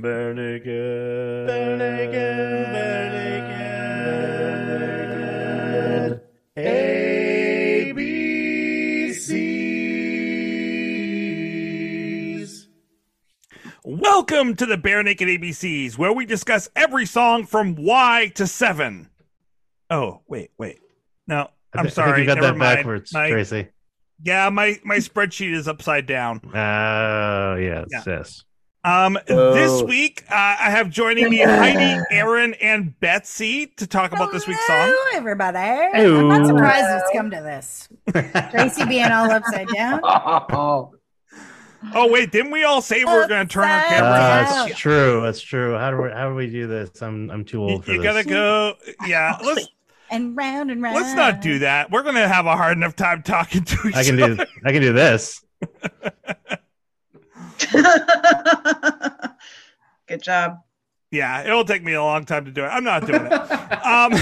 Bare naked. Bare naked, bare naked. ABCs. Welcome to the Bare Naked ABCs, where we discuss every song from Y to seven. Oh, wait, wait. No, I I'm thi- I sorry. think you got never that mind. backwards, My- Tracy. Yeah, my my spreadsheet is upside down. Oh, yes, Yeah. yes. Um, Oh. this week uh, I have joining me Heidi, Aaron, and Betsy to talk about this week's song. Hello, everybody. I'm not surprised it's come to this. Tracy being all upside down. Oh, Oh wait, didn't we all say we were going to turn our Upside cameras down. Uh, on? Wow. that's true. That's true. How do we how do we do this? I'm I'm too old for you this. You gotta go. Yeah, let's And round and round. let's not do that. We're gonna have a hard enough time talking to each other. I can other. do I can do this. Good job. Yeah, it'll take me a long time to do it. I'm not doing it. um,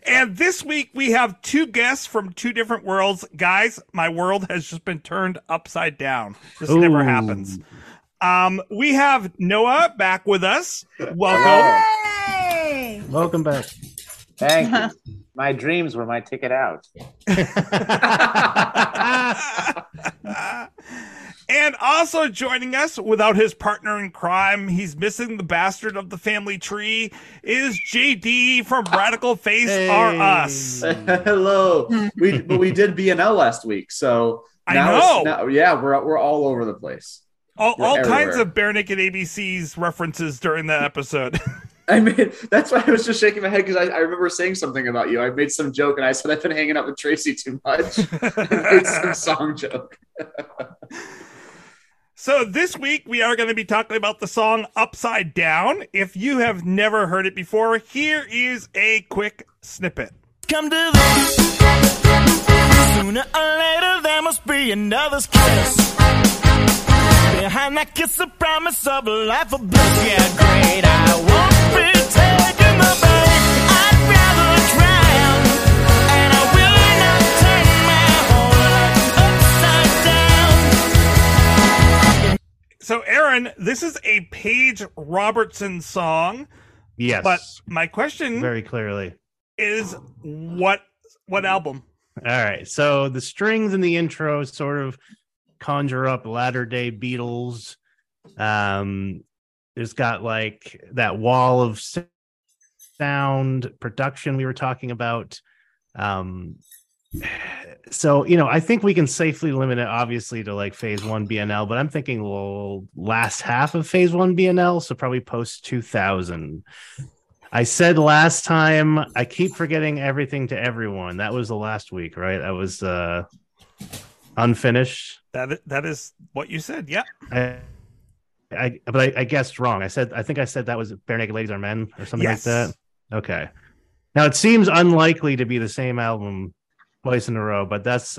and this week we have two guests from two different worlds. Guys, my world has just been turned upside down. This never happens. Um, we have Noah back with us. Welcome. Hey! Welcome back. Thank you. My dreams were my ticket out. And also joining us without his partner in crime, he's missing the bastard of the family tree, is JD from Radical Face Are Us. Hello. We but we did BNL last week, so I now it's- know. now- yeah, we're we're all over the place. All, We're all kinds everywhere. of bare naked ABCs references during that episode. I mean, that's why I was just shaking my head because I, I remember saying something about you. I made some joke and I said I've been hanging out with Tracy too much. I made some song joke. So this week we are going to be talking about the song Upside Down. If you have never heard it before, here is a quick snippet. come to this. Sooner or later, there must be kiss. Behind that kiss, the promise of a life of bliss. Yeah, great. I won't be taking the Aaron, this is a Page Robertson song, Yes. but my question very clearly. is what what album? All right. So the strings in the intro sort of conjure up latter day Beatles. Um, there's got like that wall of sound production we were talking about. Um, so you know, I think we can safely limit it obviously to like phase one BNL, but I'm thinking well, last half of phase one BNL, so probably post 2000. I said last time, I keep forgetting everything to everyone. That was the last week, right? That was uh unfinished. That that is what you said. Yeah. I, I but I, I guessed wrong. I said I think I said that was bare naked ladies are men or something Yes. like that. Okay. Now it seems unlikely to be the same album twice in a row, but that's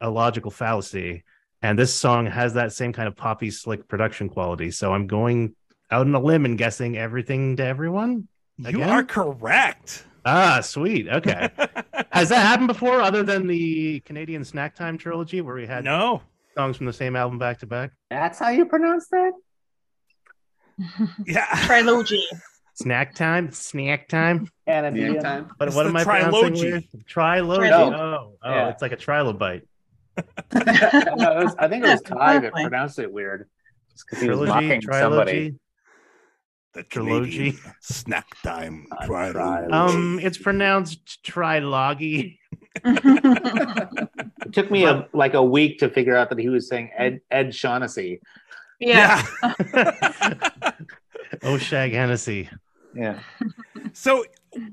a logical fallacy. And this song has that same kind of poppy slick production quality. So I'm going out on a limb and guessing everything to everyone. You are correct. Ah, sweet. Okay. Has that happened before other than the Canadian Snack Time trilogy where we had no. songs from the same album back to back? That's how you pronounce that? Yeah. Trilogy. Snack Time? Snack Time? Canadian. Yeah, time. But It's what the am I pronouncing trilogy. weird? Trilogy. Trilogy. Oh, oh, Yeah. it's like a trilobite. no, it was, I think it was Ty that pronounced it weird. Just because he was Trilogy, somebody. trilogy. The Trilogy. Snack time Uh, trilogy. trilogy. Um, it's pronounced trilogy. It took me a, like a week to figure out that he was saying Ed Ed Shaughnessy. yeah. Oh, Shag Hennessy. Yeah. So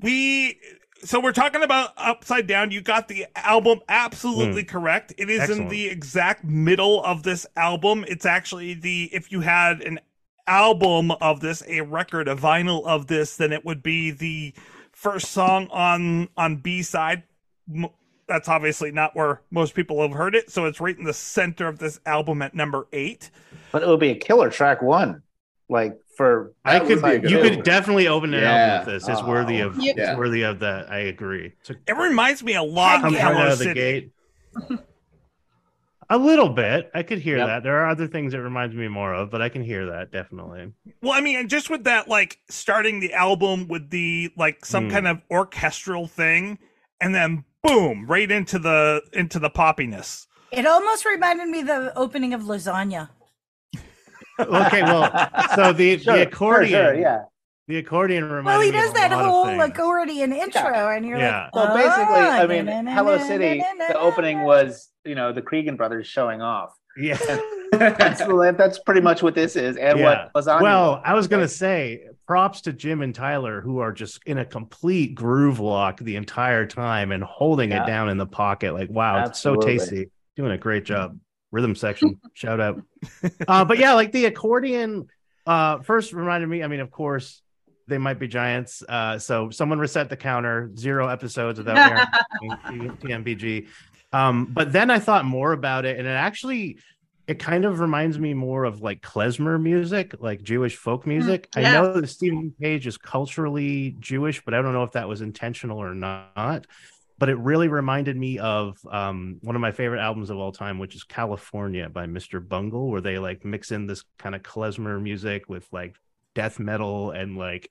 we so we're talking about upside down. You got the album absolutely hmm. correct. It is in the exact middle of this album. It's actually the if you had an album of this, a record, a vinyl of this, then it would be the first song on on B side. M- That's obviously not where most people have heard it, so it's right in the center of this album at number eight. But it would be a killer track one. Like for I could, would be you could definitely open an Yeah. album with this. It's worthy of, Yep. it's worthy of that. I agree. So It reminds me a lot of right out of the City. gate. A little bit. I could hear Yep. that. There are other things it reminds me more of, but I can hear that definitely. Well, I mean, and just with that, like starting the album with the like some Hmm. kind of orchestral thing, and then boom, right into the into the poppiness. It almost reminded me of the opening of Lasagna. Okay, well, so the Sure, the accordion, sure, yeah. the accordion reminds Well, he me of does that whole things. accordion intro, and you're Yeah. like, So basically, "Ah, I mean, na, na, Hello City, na, na, the opening was, you know, the Creeggan brothers showing off. Yeah. That's, that's pretty much what this is, and Yeah. what lasagna. Well, was. I was gonna Like, say props to Jim and Tyler who are just in a complete groove lock the entire time and holding Yeah. it down in the pocket. Like, wow, it's so tasty. Doing a great job. Rhythm section, shout out. Uh, but yeah, like the accordion uh first reminded me, I mean, of course, they might be giants. Uh so someone reset the counter, zero episodes without Aaron TMBG. Um, but then I thought more about it, and it actually it kind of reminds me more of like klezmer music, like Jewish folk music. I know that Stephen Page is culturally Jewish, but I don't know if that was intentional or not. But it really reminded me of um, one of my favorite albums of all time, which is California by Mr. Bungle, where they like mix in this kind of klezmer music with like death metal and like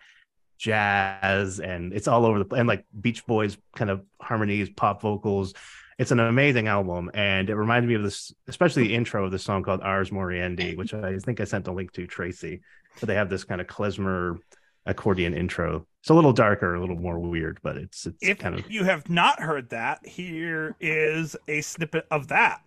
jazz, and it's all over the and like Beach Boys kind of harmonies, pop vocals. It's an amazing album, and it reminded me of this, especially the intro of the song called "Ars Moriendi," which I think I sent the link to Tracy. But they have this kind of klezmer accordion intro. It's a little darker, a little more weird, but it's it's If kind of you have not heard that, here is a snippet of that.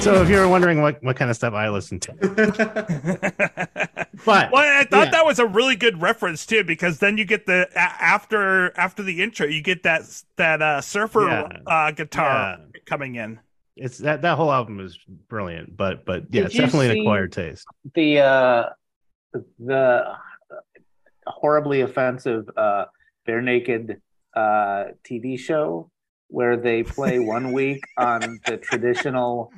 So. If you're wondering what what kind of stuff I listen to, but Well, I thought Yeah. that was a really good reference too, because then you get the after after the intro, you get that that uh, surfer Yeah. uh, guitar Yeah. coming in. it's that that whole album is brilliant. But but yeah, Did it's definitely an acquired taste. the uh, the horribly offensive uh, bare naked uh, TV show where they play one week on the traditional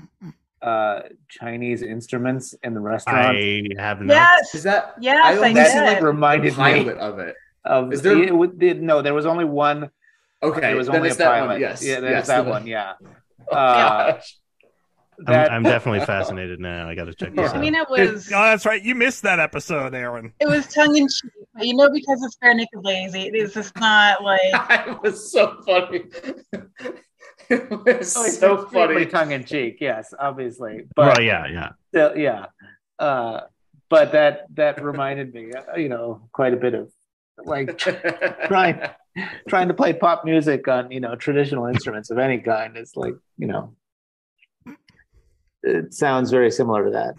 uh, Chinese instruments in the restaurant. I have not. Yes. Is that? Yes, I I only did. like Reminded me. of it. Of Is there- it would- did- no, there was only one. Okay, it was then only it's a that pilot. one. Yes, yeah, there's yes, that the- one. Yeah, Oh, Uh, gosh. That I'm, I'm definitely fascinated now. I got to check this I out. mean, it was Oh, that's right. You missed that episode, Aaron. it was tongue in cheek, but you know because it's bare naked lazy, it is just not like it was so funny. it was Oh, it's so funny. tongue in cheek. Yes, obviously, but well, yeah, yeah. still, yeah. Uh, but that that reminded me, uh, you know, quite a bit of like trying trying to play pop music on you know traditional instruments of any kind is like you know it sounds very similar to that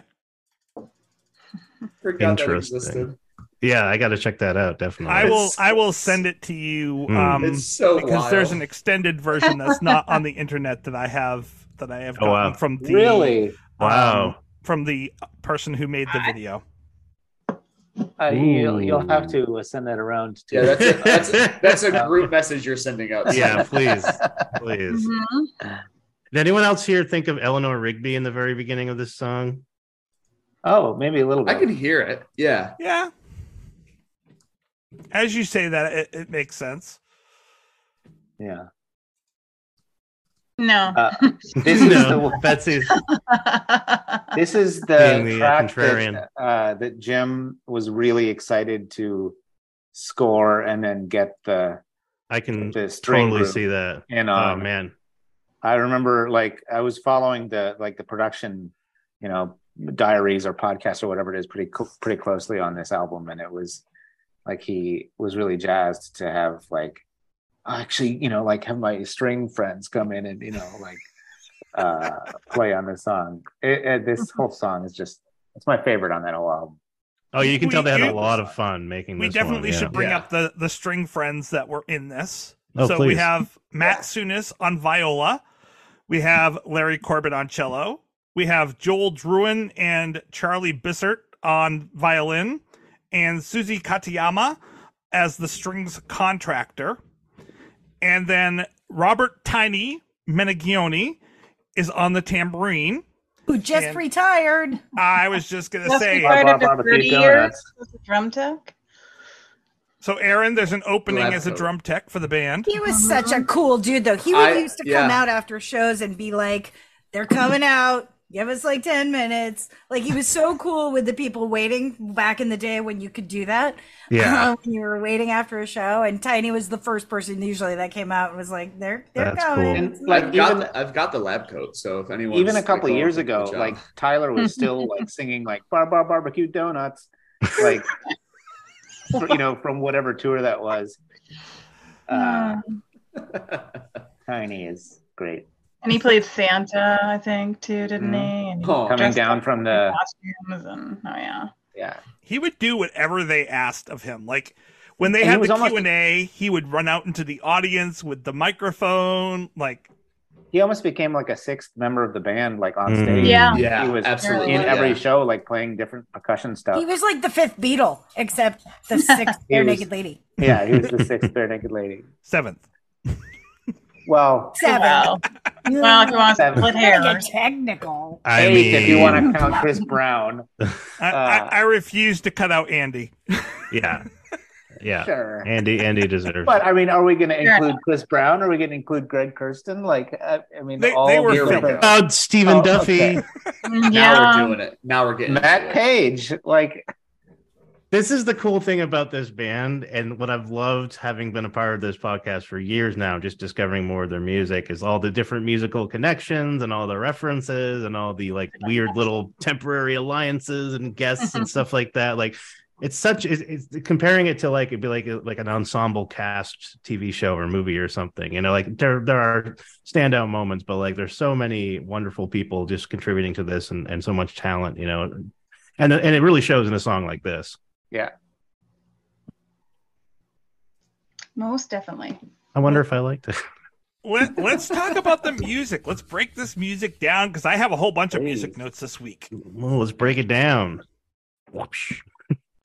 Forgot that Interesting. existed. Yeah, I got to check that out. Definitely. I will. I will send it to you. Hmm. Um, It's so because there's an extended version that's not on the internet that I have that I have Oh, gotten wow. from the really wow. um, from the person who made the video. uh, you'll, you'll have to uh, send that around to Yeah, that's a, that's a, that's a group message you're sending out. yeah, please, please. Mhm. Did anyone else here think of Eleanor Rigby in the very beginning of this song? oh maybe a little bit. I can hear it. Yeah. Yeah. As you say that, it, it makes sense. yeah no. uh, this is no, the Betsy's. this is the, Being the, track contrarian. that, uh, that Jim was really excited to score and then get the I can the totally see that. in Oh man, I remember like I was following the like the production, you know, diaries or podcasts or whatever it is pretty cl- pretty closely on this album, and it was like he was really jazzed to have like actually you know like have my string friends come in and you know like uh play on this song. It, it, this whole song is just it's my favorite on that whole album. Oh, you can We- tell they had a lot of fun making this. we this. definitely one, yeah. should bring Yeah. up the the string friends that were in this. Oh, so we have Matt Funes on viola, we have Larry Corbett on cello, we have Joel Derouin and Charlie Bisharat on violin, and Suzie Katayama as the strings contractor, and then Robert Tiny Menegione is on the tambourine. Who just And- retired? I was just gonna Just say. retired Bar- after barbecue 30 donuts. years as a drum tech. So, Aaron, there's an opening Lab as a drum tech for the band. He was such a cool dude, though. He would I- used to come out after shows and be like, "They're coming out. Give us like ten minutes." Like he was so cool with the people waiting back in the day when you could do that. Yeah. when you were waiting after a show, and Tiny was the first person usually that came out and was like, "They're they're That's coming." cool. And It's like, like- got even- I've got the lab coat, so if anyone Even a couple years ago, like Tyler was still like singing like bar bar barbecue donuts, like for- you know from whatever tour that was. Uh, Tiny is great. And he played Santa, I think, too, didn't he? And he Oh. Coming down up from the costumes and oh yeah. yeah. he would do whatever they asked of him. Like when they And had the Q and A, he would run out into the audience with the microphone. Like He almost became like a sixth member of the band, like on Mhm. stage. Yeah. yeah, he was absolutely in every yeah. show, like playing different percussion stuff. he was like the fifth Beatle, except the sixth bare naked lady. yeah, he was the sixth bare naked lady. seventh. Well, Seven. Wow. Well, if you want to Seven. split Gotta get technical. I eight mean, if you want to count Chris Brown. I, Uh. I, I refuse to cut out Andy. yeah, yeah. Sure. Andy, Andy deserves. But I mean, are we going to Fair include Chris Brown? Are we going to include Greg Kurstin? Like, uh, I mean, They- all they were the Here we different- go. Oh, Stephen Oh, Duffy. okay. Mm, Now Yeah. we're doing it. Now we're getting Matt. Page. Like, This is the cool thing about this band, and what I've loved having been a part of this podcast for years now, just discovering more of their music, is all the different musical connections and all the references and all the like weird little temporary alliances and guests and stuff like that. Like, it's such it's, it's comparing it to like it'd be like a, like an ensemble cast TV show or movie or something. You know, like there there are standout moments, but like there's so many wonderful people just contributing to this and and so much talent. You know, and and it really shows in a song like this. yeah, Most definitely. I wonder if I liked it. Let, let's talk about the music. Let's break this music down because I have a whole bunch of music notes this week. Well, let's break it down. Whoosh.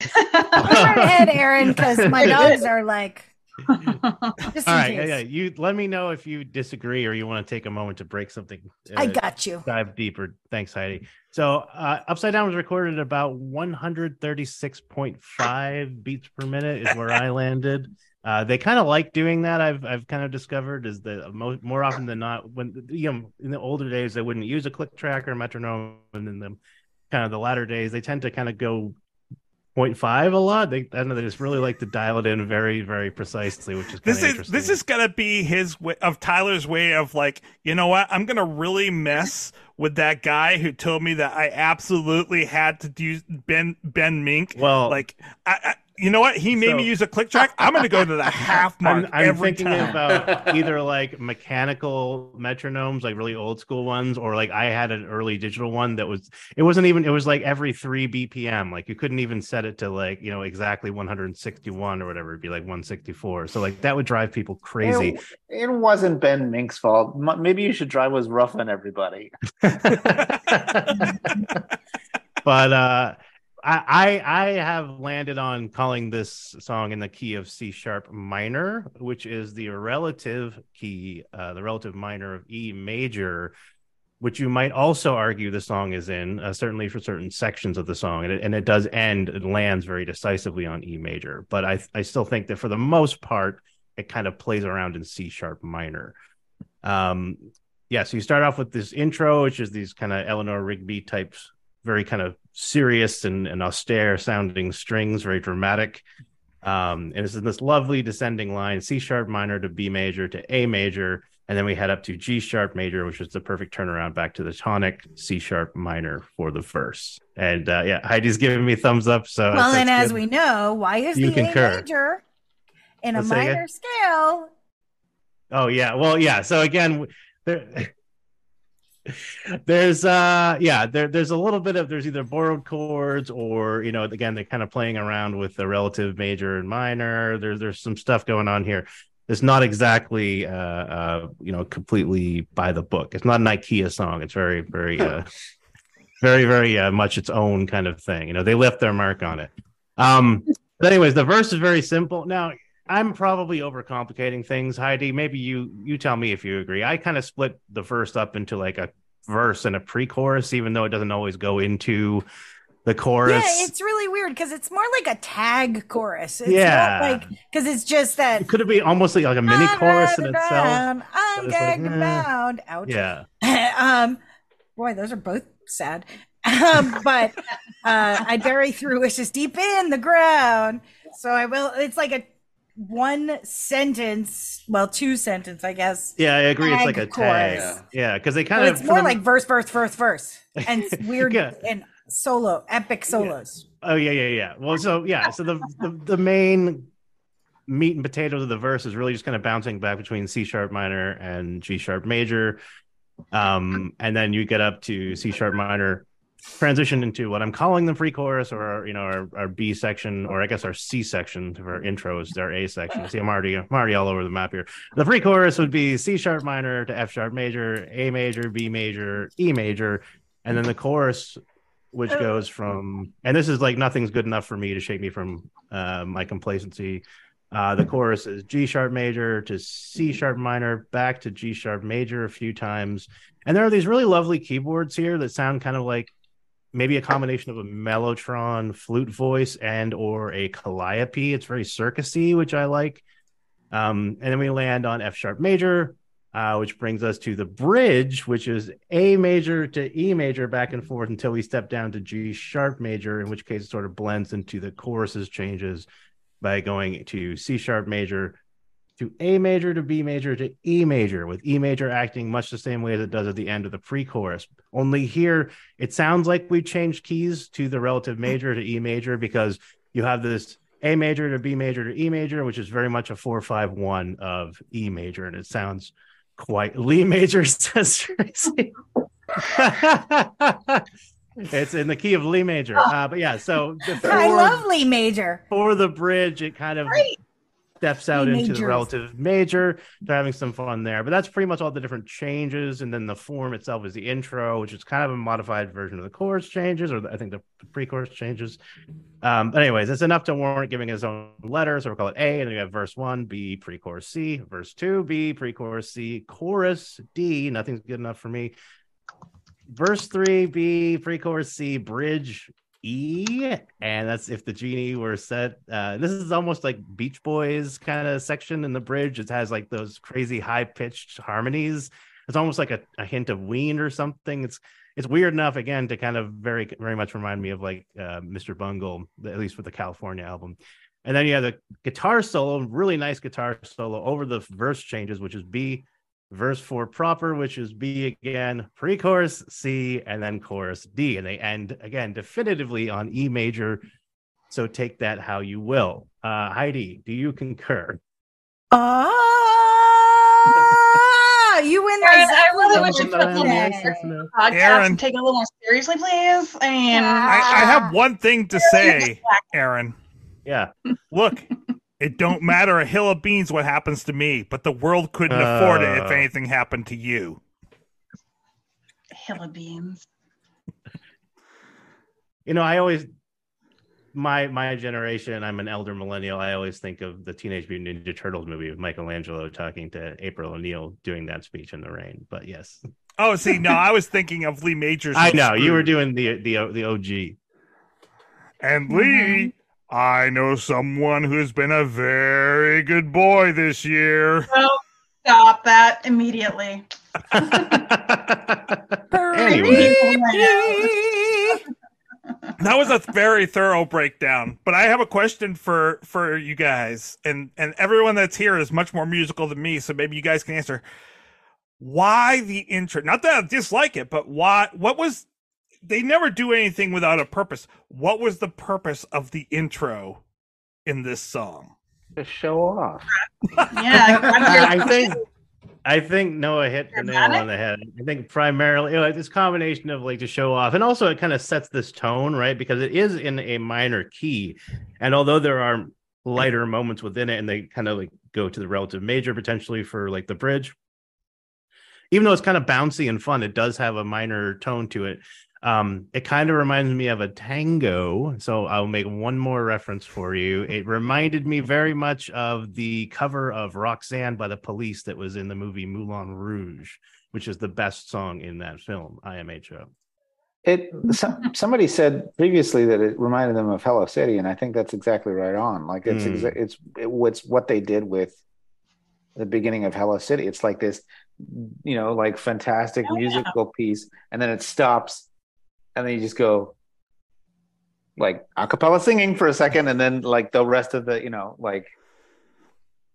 Go right ahead, Aaron, because my dogs are like. Just All right, yeah, yeah. You let me know if you disagree or you want to take a moment to break something. I uh, got you. dive deeper. Thanks, Heidi. So, uh, Upside Down was recorded at about 136.5 beats per minute, is where I landed. Uh, they kind of like doing that. I've I've kind of discovered is that mo- more often than not, when you know in the older days they wouldn't use a click track or metronome, and in the kind of the latter days they tend to kind of go 0.5 a lot. They I know they just really like to dial it in very very precisely, which is This is this is gonna be his way of Tyler's way of like, you know what? I'm gonna really mess with that guy who told me that I absolutely had to do Ben Ben Mink. well Like, I you know what? He made So- me use a click track. I'm gonna go to the half mark I'm, I'm every thinking time. about either like mechanical metronomes, like really old school ones, or like I had an early digital one that was it wasn't even it was like every three BPM. Like you couldn't even set it to like you know exactly 161 or whatever. It'd be like 164. So like that would drive people crazy. It, it wasn't Ben Mink's fault. M- Maybe you should try was rough on everybody. but uh I, I I have landed on calling this song in the key of C sharp minor, which is the relative key, uh, the relative minor of E major, which you might also argue the song is in, uh, certainly for certain sections of the song, and it, and it does end, it lands very decisively on E major. But I I still think that for the most part, it kind of plays around in C sharp minor. Um, yeah, so you start off with this intro, which is these kind of Eleanor Rigby types, very kind of serious and, and austere sounding strings, very dramatic. Um, and it's in this lovely descending line, C sharp minor to B major to A major. And then we head up to G sharp major, which is the perfect turnaround back to the tonic C sharp minor for the verse. And uh, yeah, Heidi's giving me thumbs up. So Well, and as good. we know, why is You the concur. A major in a Let's again. minor scale? Oh yeah, well yeah. So again, there, there's uh yeah there there's a little bit of there's either borrowed chords or you know again they're kind of playing around with the relative major and minor. There's there's some stuff going on here. It's not exactly uh uh you know completely by the book. It's not an ikea song. It's very very uh very very uh, much its own kind of thing. You know they left their mark on it. Um but anyways the verse is very simple. Now i'm probably overcomplicating things heidi maybe you you tell me if you agree i kind of split the verse up into like a verse and a pre-chorus even though it doesn't always go into the chorus Yeah, it's really weird because it's more like a tag chorus. It's Yeah. not like because it's just that it could have been almost like, like a mini chorus in itself I'm it's like, gagged eh. bound. Ouch. yeah um, boy, those are both sad. Um, but uh, I bury through wishes deep in the ground. So I will. It's like a one sentence, well, two sentence, I guess. yeah i agree it's like a Tag tag chorus. yeah because they But kind of it's more the- like verse, verse, verse, verse, and it's weird Yeah. and solo, epic solos. Oh yeah, yeah, yeah. Well, so yeah, so the, the the main meat and potatoes of the verse is really just kind of bouncing back between C sharp minor and G sharp major, um, and then you get up to C sharp minor, transition into what I'm calling the pre-chorus or you know our, our B section or I guess our C section of our intros, our A section. See, I'm already I'm already all over the map here. The pre-chorus would be C sharp minor to F sharp major, A major, B major, E major, and then the chorus which goes from and this is like nothing's good enough for me to shake me from uh, my complacency uh, the chorus is g sharp major to c sharp minor back to g sharp major a few times and there are these really lovely keyboards here that sound kind of like maybe a combination of a mellotron flute voice and or a calliope. It's very circusy which i like. Um, and then we land on f sharp major uh, which brings us to the bridge, which is A major to E major back and forth until we step down to G sharp major, in which case it sort of blends into the choruses changes by going to C sharp major to A major to B major to E major, with E major acting much the same way as it does at the end of the pre chorus. Only here, it sounds like we changed keys to the relative major to E major because you have this A major to B major to E major, which is very much a 4 5 1 of E major, and it sounds quite Lee major says Tracy. it's in the key of Lee major. Uh, but yeah, so the, I love Lee Major. for the bridge, it kind of Great. Steps out Lee into the relative major. They're having some fun there, but that's pretty much all the different changes. And then the form itself is the intro, which is kind of a modified version of the chorus changes, or I think the pre-chorus changes. Um, but anyways, it's enough to warrant giving his own letter. So we'll call it A, and then we have verse one, B, pre-chorus C, verse two, B, pre-chorus C, chorus D. Nothing's good enough for me. Verse three, B, pre-chorus C, bridge E, and that's if the genie were set. Uh, this is almost like Beach Boys kind of section in the bridge. It has like those crazy high pitched harmonies. It's almost like a, a hint of Ween or something. It's it's weird enough again to kind of very very much remind me of like uh, Mr. Bungle, at least with the California album. And then you have the guitar solo, really nice guitar solo over the verse changes, which is B, verse four proper, which is B again, pre chorus C, and then chorus D. And they end again definitively on E major. So take that how you will. Uh, Heidi, do you concur? Ah, you win my Aaron, I really Zeppelin wish you Something took around the there, today. podcast Aaron. and take it a little more seriously, please. I mean, I, I have one thing to say, Aaron. Yeah. Look, it don't matter a hill of beans what happens to me, but the world couldn't afford it if Uh. anything happened to you. hill of beans. You know, I always my my generation, I'm an elder millennial. I always think of the Teenage Mutant Ninja Turtles movie with Michelangelo talking to April O'Neil doing that speech in the rain. But yes. Oh, see, no, I was thinking of Lee Majors. I and know you were doing the the the OG. And Lee, I know someone who's been a very good boy this year. So stop that immediately. anyway, That was a very thorough breakdown. But I have a question for for you guys, and and everyone that's here is much more musical than me, so maybe you guys can answer. Why the intro? Not that I dislike it, but why? What was? They never do anything without a purpose. What was the purpose of the intro in this song? to show off. Yeah, I think I think Noah hit the nail on the head. I think primarily you know, this combination of like to show off, and also it kind of sets this tone, right? Because it is in a minor key, and although there are lighter moments within it, and they kind of like go to the relative major potentially for like the bridge, even though it's kind of bouncy and fun, it does have a minor tone to it. Um, it kind of reminds me of a tango. So I'll make one more reference for you. It reminded me very much of the cover of Roxanne by the Police that was in the movie Moulin Rouge, which is the best song in that film. IMHO. It some, somebody said previously that it reminded them of Hello City, and I think that's exactly right on. Like it's Mm. exa- it's it, what's what they did with the beginning of Hello City. It's like this, you know, like fantastic Oh, yeah. musical piece, and then it stops, and then you just go like a cappella singing for a second, and then like the rest of the, you know, like.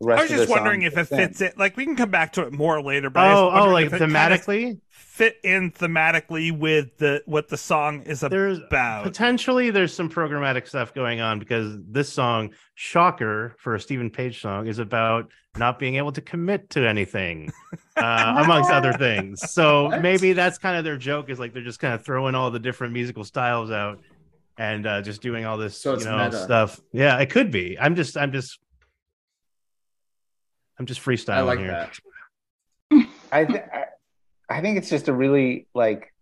The rest I was of the just wondering if it fits in. it. Like we can come back to it more later. But Oh, oh, like if it kinda thematically? fit in thematically with the what the song is There's about. potentially there's some programmatic stuff going on because this song, Shocker, for a Stephen Page song, is about not being able to commit to anything, uh, amongst other things. So What? maybe that's kind of their joke is like they're just kind of throwing all the different musical styles out and uh, just doing all this, So you know, meta. stuff. Yeah, it could be. I'm just, I'm just, I'm just freestyling I like here. That. I, th- I I think it's just a really like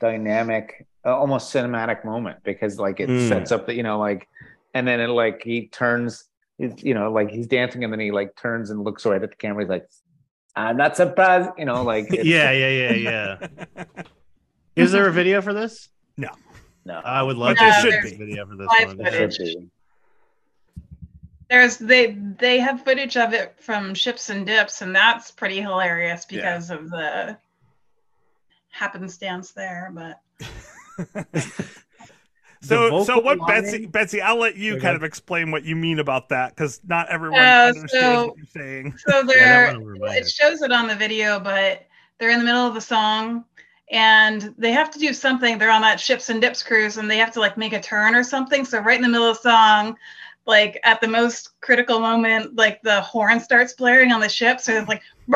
dynamic, uh, almost cinematic moment because like it Mm. sets up that you know like, and then it like he turns, you know, like he's dancing and then he like turns and looks right at the camera. He's like, "I'm not surprised," you know, like it's- yeah, yeah, yeah, yeah. Is there a video for this? no, no. I would love But there should be. video for this one. footage. Should be. There's they they have footage of it from ships and dips, and that's pretty hilarious because of the happenstance there. But So, so vocal what, line- Betsy? Betsy, I'll let you Okay. kind of explain what you mean about that because not everyone Uh, understands so- what you're saying. so Yeah, they're that one over my head. it shows it on the video, but they're in the middle of the song and they have to do something. They're on that ships and dips cruise and they have to like make a turn or something. So right in the middle of the song, like at the most critical moment, like the horn starts blaring on the ship. So it's like,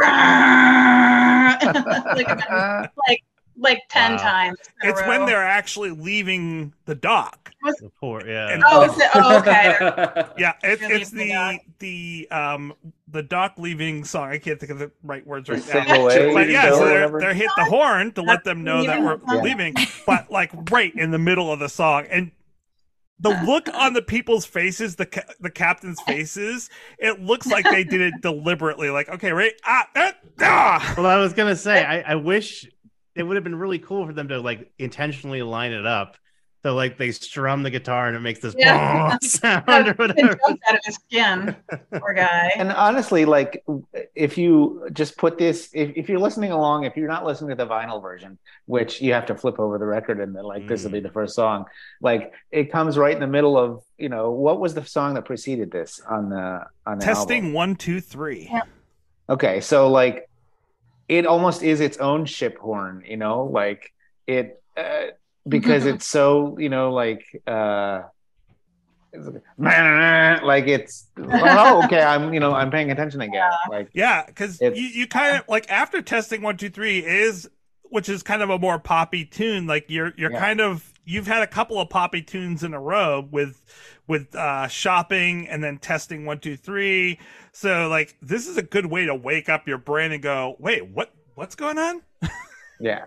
like, like, like 10 Wow. times. It's when they're actually leaving the dock. The poor, yeah. And- Oh, is it? oh okay. Yeah, it's it's the the the um the dock leaving song. I can't think of the right words right single now. But yeah, so they're, they're hit the horn to let them know that we're Yeah. leaving, but like right in the middle of the song, and the look on the people's faces, the ca- the captain's faces, it looks like they did it deliberately. Like, okay, right, ah, ah, ah. Well, I was gonna say, I, I wish it would have been really cool for them to like intentionally line it up. So like they strum the guitar and it makes this Yeah. sound or whatever. out of his skin. Poor guy. And honestly, like if you just put this, if, if you're listening along, if you're not listening to the vinyl version, which you have to flip over the record and then like this will be the first song, like it comes right in the middle of, you know, what was the song that preceded this on the on the Testing album? one, two, three. Yeah. Okay, so like it almost is its own ship horn, you know, like it uh, because it's so, you know, like uh like it's oh okay, I'm you know, I'm paying attention again. Like Yeah, because you, you kind of like after testing one, two, three is which is kind of a more poppy tune. Like you're you're Yeah. kind of you've had a couple of poppy tunes in a row with with uh shopping and then testing one, two, three. So like this is a good way to wake up your brain and go, wait, what what's going on? yeah.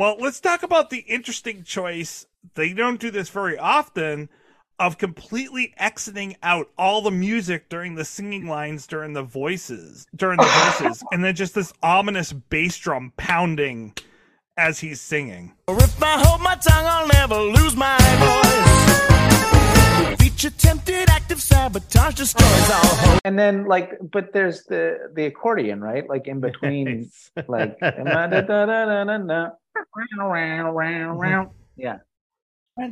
Well, let's talk about the interesting choice. They don't do this very often of completely exiting out all the music during the singing lines during the voices during the verses and then just this ominous bass drum pounding as he's singing. If I hold my tongue, I'll never lose my voice. Feature tempted active sabotage destroys all hope. And then like, but there's the the accordion, right? Like in between, like yeah.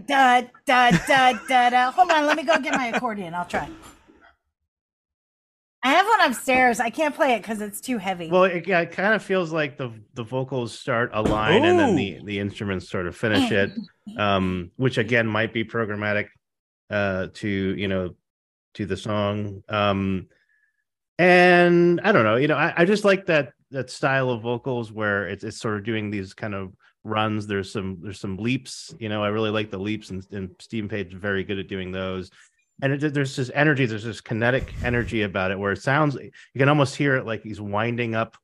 Da, da, da, da, da. Hold on, let me go get my accordion. I'll try. I have one upstairs. I can't play it because it's too heavy. Well, it, yeah, it kind of feels like the the vocals start a line and then the the instruments sort of finish it, um, which again might be programmatic uh, to you know to the song. Um, and I don't know, you know, I, I just like that that style of vocals where it's it's sort of doing these kind of runs. There's some there's some leaps, you know. I really like the leaps, and, and Stephen Page is very good at doing those. And it, there's this energy, there's this kinetic energy about it where it sounds you can almost hear it like he's winding up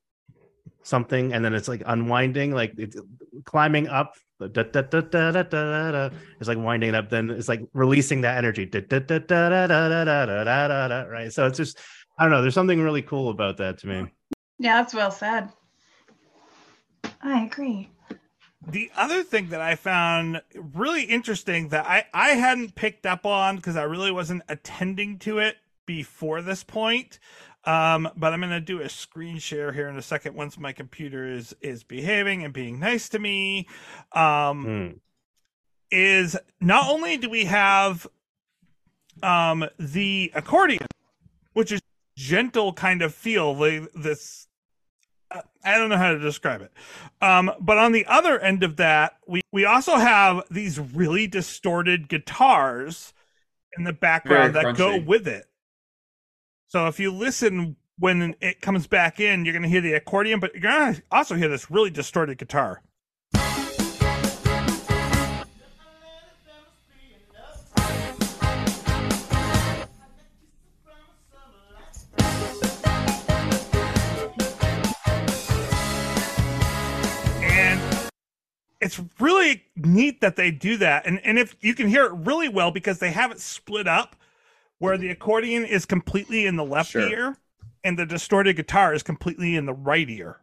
something, and then it's like unwinding, like it's climbing up. Da, da, da, da, da, da, da, da. It's like winding up, then it's like releasing that energy. Da, da, da, da, da, da, da, da, da, da, da, da, Right. So it's just I don't know. There's something really cool about that to me. Yeah, that's well said. I agree. The other thing that I found really interesting that I, I hadn't picked up on because I really wasn't attending to it before this point. Um, but I'm going to do a screen share here in a second once my computer is is behaving and being nice to me. Um, Hmm. is not only do we have um the accordion, which is gentle kind of feel, the this uh, I don't know how to describe it. Um, but on the other end of that, we we also have these really distorted guitars in the background Very that go with it. So if you listen when it comes back in, you're going to hear the accordion, but you're going to also hear this really distorted guitar. and it's really neat that they do that and and if you can hear it really well because they have it split up where the accordion is completely in the left Sure. ear and the distorted guitar is completely in the right ear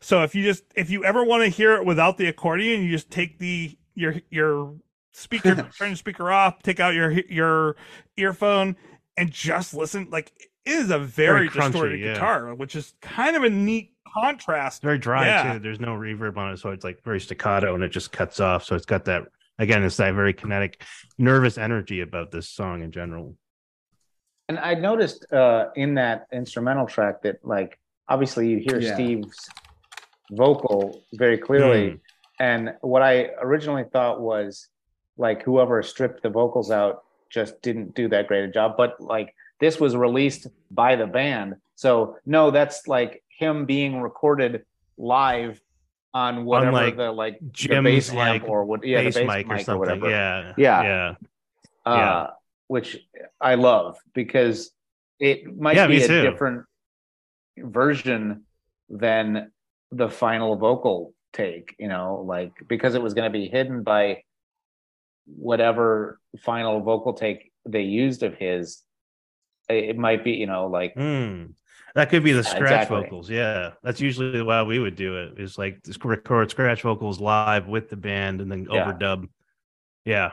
so if you just if you ever want to hear it without the accordion you just take the your your speaker turn the speaker off take out your your earphone and just listen like it is a very, Very crunchy, distorted yeah. guitar which is kind of a neat contrast very dry Yeah. too. There's no reverb on it, so it's like very staccato and it just cuts off. So it's got that again, it's that very kinetic, nervous energy about this song in general. And I noticed uh, in that instrumental track that, like, obviously you hear Yeah. Steve's vocal very clearly. Mm. And what I originally thought was like whoever stripped the vocals out just didn't do that great a job. But like this was released by the band. So no, that's like him being recorded live on whatever like the like the Jim's, bass amp like, or what yeah, Bass the bass mic or something. whatever. yeah. Yeah. Yeah. uh, Yeah. Which I love because it might Yeah, be a too. different version than the final vocal take, you know, like because it was going to be hidden by whatever final vocal take they used of his. it might be you know like Hmm. That could be the scratch exactly. vocals. Yeah, that's usually why we would do it. Is like record scratch vocals live with the band and then Yeah. overdub. Yeah,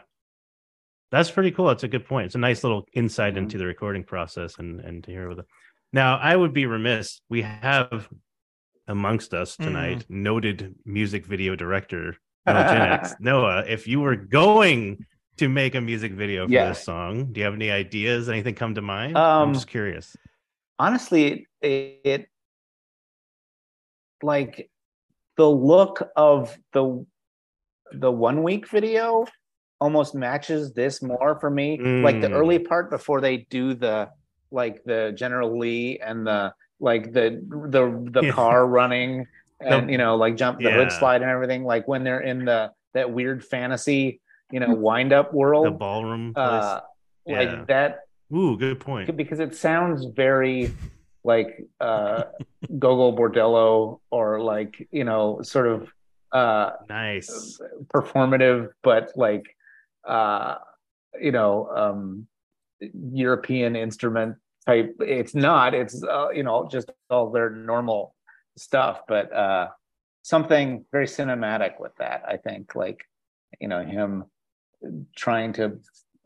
that's pretty cool. That's a good point. It's a nice little insight Mhm. into the recording process and and to hear with it. Now, I would be remiss. We have amongst us Mm-hmm. tonight noted music video director Noah Noah, if you were going to make a music video for Yeah. this song, do you have any ideas? Anything come to mind? Um, I'm just curious. honestly it, it like the look of the the one week video almost matches this more for me like the Mm. early part before they do the like the general lee and the like the the the Yeah. car running and The- you know like jump the hood slide and everything like when they're in the that weird fantasy you know wind up world, The ballroom uh Yeah. like that Ooh, good point. because it sounds very like uh Gogol Bordello or like you know sort of uh Nice. performative but like uh you know um European instrument type. It's not it's uh, you know just all their normal stuff but uh something very cinematic with that I think like you know him trying to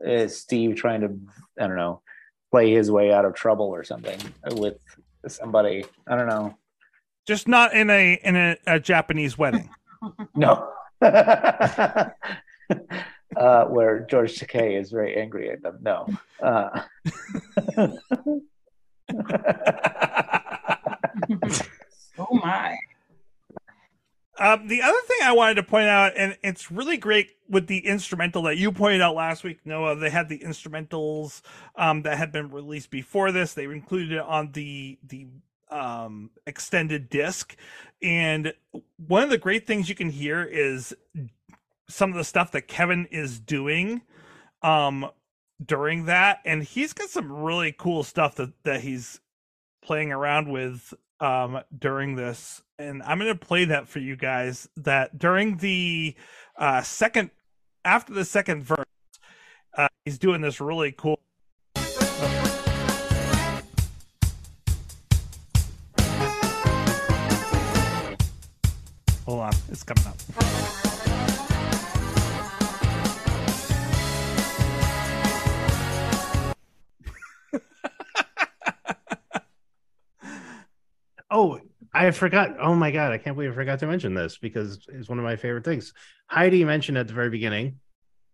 uh, Steve trying to I don't know play his way out of trouble or something with somebody. I don't know. Just not in a in a, a Japanese wedding. no uh where George Takei is very angry at them no uh Oh my. Um, the other thing I wanted to point out, and it's really great with the instrumental that you pointed out last week, Noah. They had the instrumentals um, that had been released before this. They included it on the the um, extended disc, and one of the great things you can hear is some of the stuff that Kevin is doing um, during that, and he's got some really cool stuff that that he's playing around with um during this and i'm going to play that for you guys that during the uh second after the second verse uh he's doing this really cool hold on it's coming up Oh, I forgot. Oh my god, I can't believe I forgot to mention this because it's one of my favorite things. Heidi mentioned at the very beginning,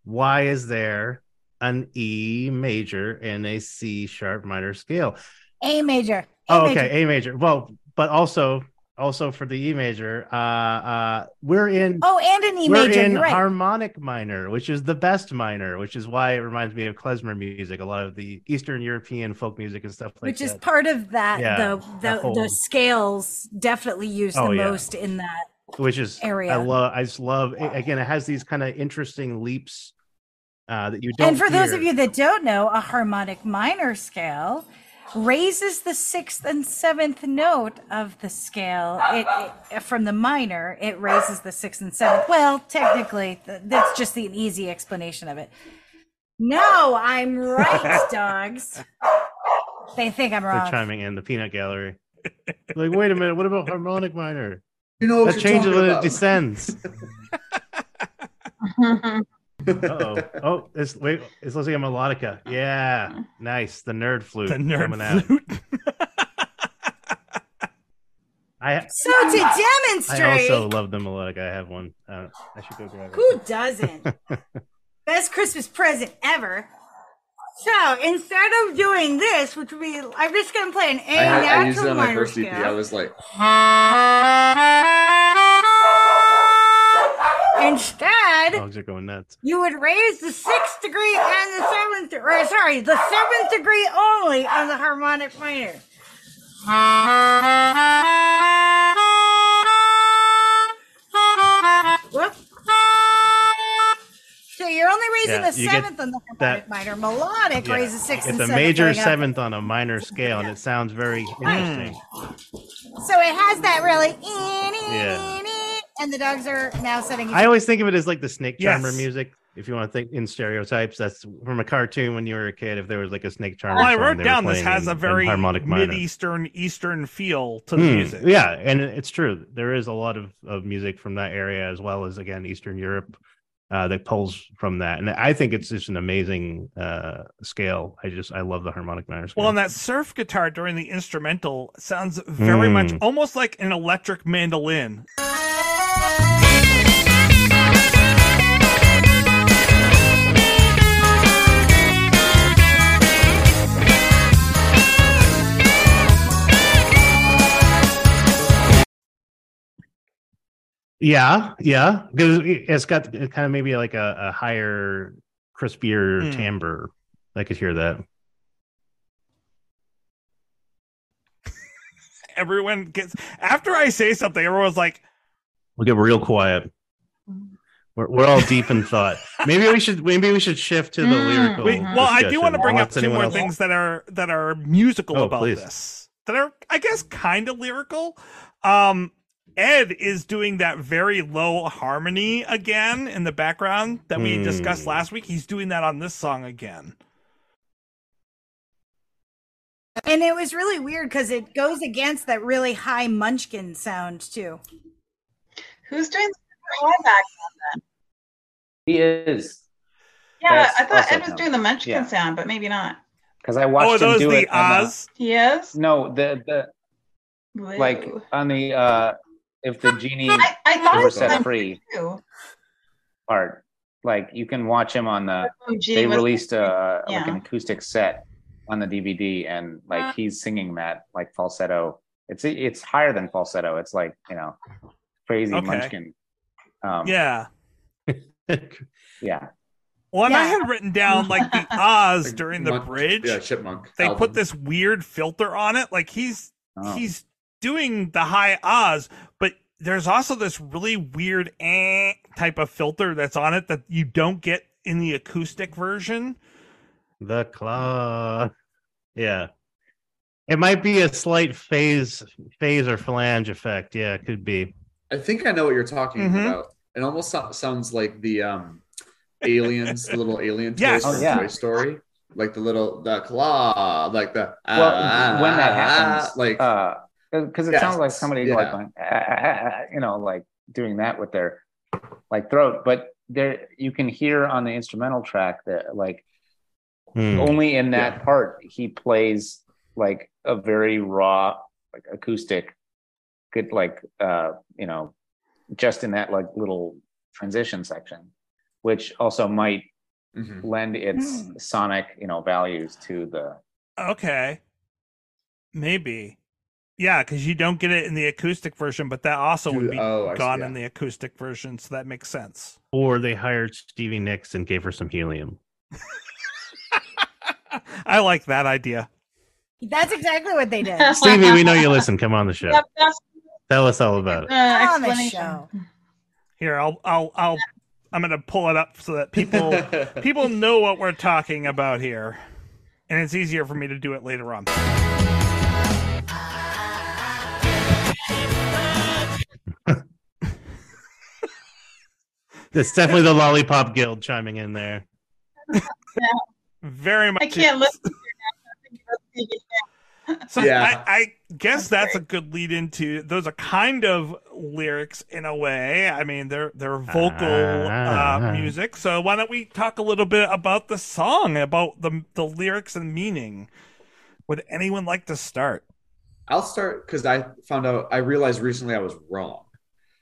why is there an E major and a C sharp minor scale? A major. A Oh, major. okay, A major. Well, but also also for the E major, uh uh we're in Oh, and an E we're major. in right. harmonic minor, which is the best minor, which is why it reminds me of klezmer music, a lot of the Eastern European folk music and stuff like which is part of that. Yeah, the that the, whole- the scales definitely use Oh, the yeah. most in that. which is area. I love. I just love. a- Again, it has these kind of interesting leaps uh, that you don't. And for those of you that don't know, a harmonic minor scale raises the sixth and seventh note of the scale. It, it from the minor, it raises the sixth and seventh. Well, technically, that's just the, an easy explanation of it. No, I'm right, dogs. They think I'm they're wrong. chiming in the peanut gallery. like, wait a minute. What about harmonic minor? You know what That changes talking when it descends. oh, oh, it's wait. It's looking like a melodica. Yeah, nice. The nerd flute. the coming nerd out. flute I So to demonstrate I demonstrate, also love the melodica. I have one. Uh, I should go grab it. who doesn't? Best Christmas present ever. So instead of doing this, which would be, I'm just going to play an A I, had, I used it on my first EP. I was like, Instead, Dogs are going nuts. you would raise the sixth degree and the seventh, or sorry, the seventh degree only on the harmonic minor. Whoop. So you're only raising Yeah, the seventh on the harmonic that- minor. Melodic Yeah. raises sixth It's and a seventh. major up. seventh on a minor scale, and it sounds very hmm. interesting. So it has that really, Yeah. And the dogs are now setting. I always think of it as like the snake charmer Yes. music. if you want to think in stereotypes, that's from a cartoon when you were a kid. If there was like a Snake Charmer, Well, I wrote they down this has in- a very harmonic mid-eastern eastern feel to the Hmm, music. Yeah, and it's true. There is a lot of, of music from that area as well as again Eastern Europe uh, that pulls from that, and I think it's just an amazing uh, scale. I just I love the harmonic minor scale. Well, and that surf guitar during the instrumental sounds very much Mm. almost like an electric mandolin. Yeah, yeah, because it's got kind of maybe like a, a higher, crispier Hmm. timbre. I could hear that. Everyone gets after I say something, everyone's like, We'll get real quiet. We're, we're all deep in thought. Maybe we should maybe we should shift to the Mm. lyrical. Wait, well, I do want to discussion. bring up Unless two more else- things that are that are musical Oh, about please. this. That are, I guess, kind of lyrical. Um, Ed is doing that very low harmony again in the background that we Hmm. discussed last week. He's doing that on this song again. And it was really weird because it goes against that really high munchkin sound too. Who's doing the high back? He is Yeah, That's I thought Ed was him. doing the Munchkin Yeah. sound, but maybe not. because I Oh, watched are him those do the it. on the- He is. no, the the like on the uh if the genie I, I thought was set free too. part, like you can watch him on the. Oh, They released a like an acoustic set on the DVD, and like he's singing that like falsetto. It's it's higher than falsetto. It's like you know, crazy Okay. munchkin. Um, Yeah. yeah. One I had written down like the Oz Like during the Monk- bridge. Yeah, Chipmunk. they album. put this weird filter on it. Like he's Oh. he's doing the high Oz, but there's also this really weird eh type of filter that's on it that you don't get in the acoustic version. The claw. Yeah. It might be a slight phase phase or flange effect. Yeah, it could be. I think I know what you're talking Mhm. about. It almost so- sounds like the um aliens, the little alien toys Yes. from Oh, yeah. Toy Story. Like the little the claw, like the Well, ah, when that ah, happens, like like because it Yes, sounds like somebody yeah. like going, "Ah, ah, ah, ah," you know, like doing that with their like throat. But there, you can hear on the instrumental track that like Hmm. only in that Yeah. part he plays like a very raw like acoustic good like uh you know just in that like little transition section which also might mhm. lend its Hmm. sonic you know values to the Okay. Maybe. Yeah, because you don't get it in the acoustic version, but that also would be oh, I see, gone yeah. in the acoustic version, so that makes sense. Or they hired Stevie Nicks and gave her some helium. I like that idea. That's exactly what they did. Stevie, we know you listen. Come on the show. Yep, that's Tell us all about it. uh, on the explanation. show. Here, I'll I'll I'll I'm gonna pull it up so that people people know what we're talking about here. And it's easier for me to do it later on. It's definitely the Lollipop Guild chiming in there. Very much I can't listen to your So Yeah. I, I guess that's a good lead into those are kind of lyrics in a way. I mean, they're they're vocal Ah. uh, music. So why don't we talk a little bit about the song, about the the lyrics and meaning? Would anyone like to start? I'll start because I found out I realized recently I was wrong.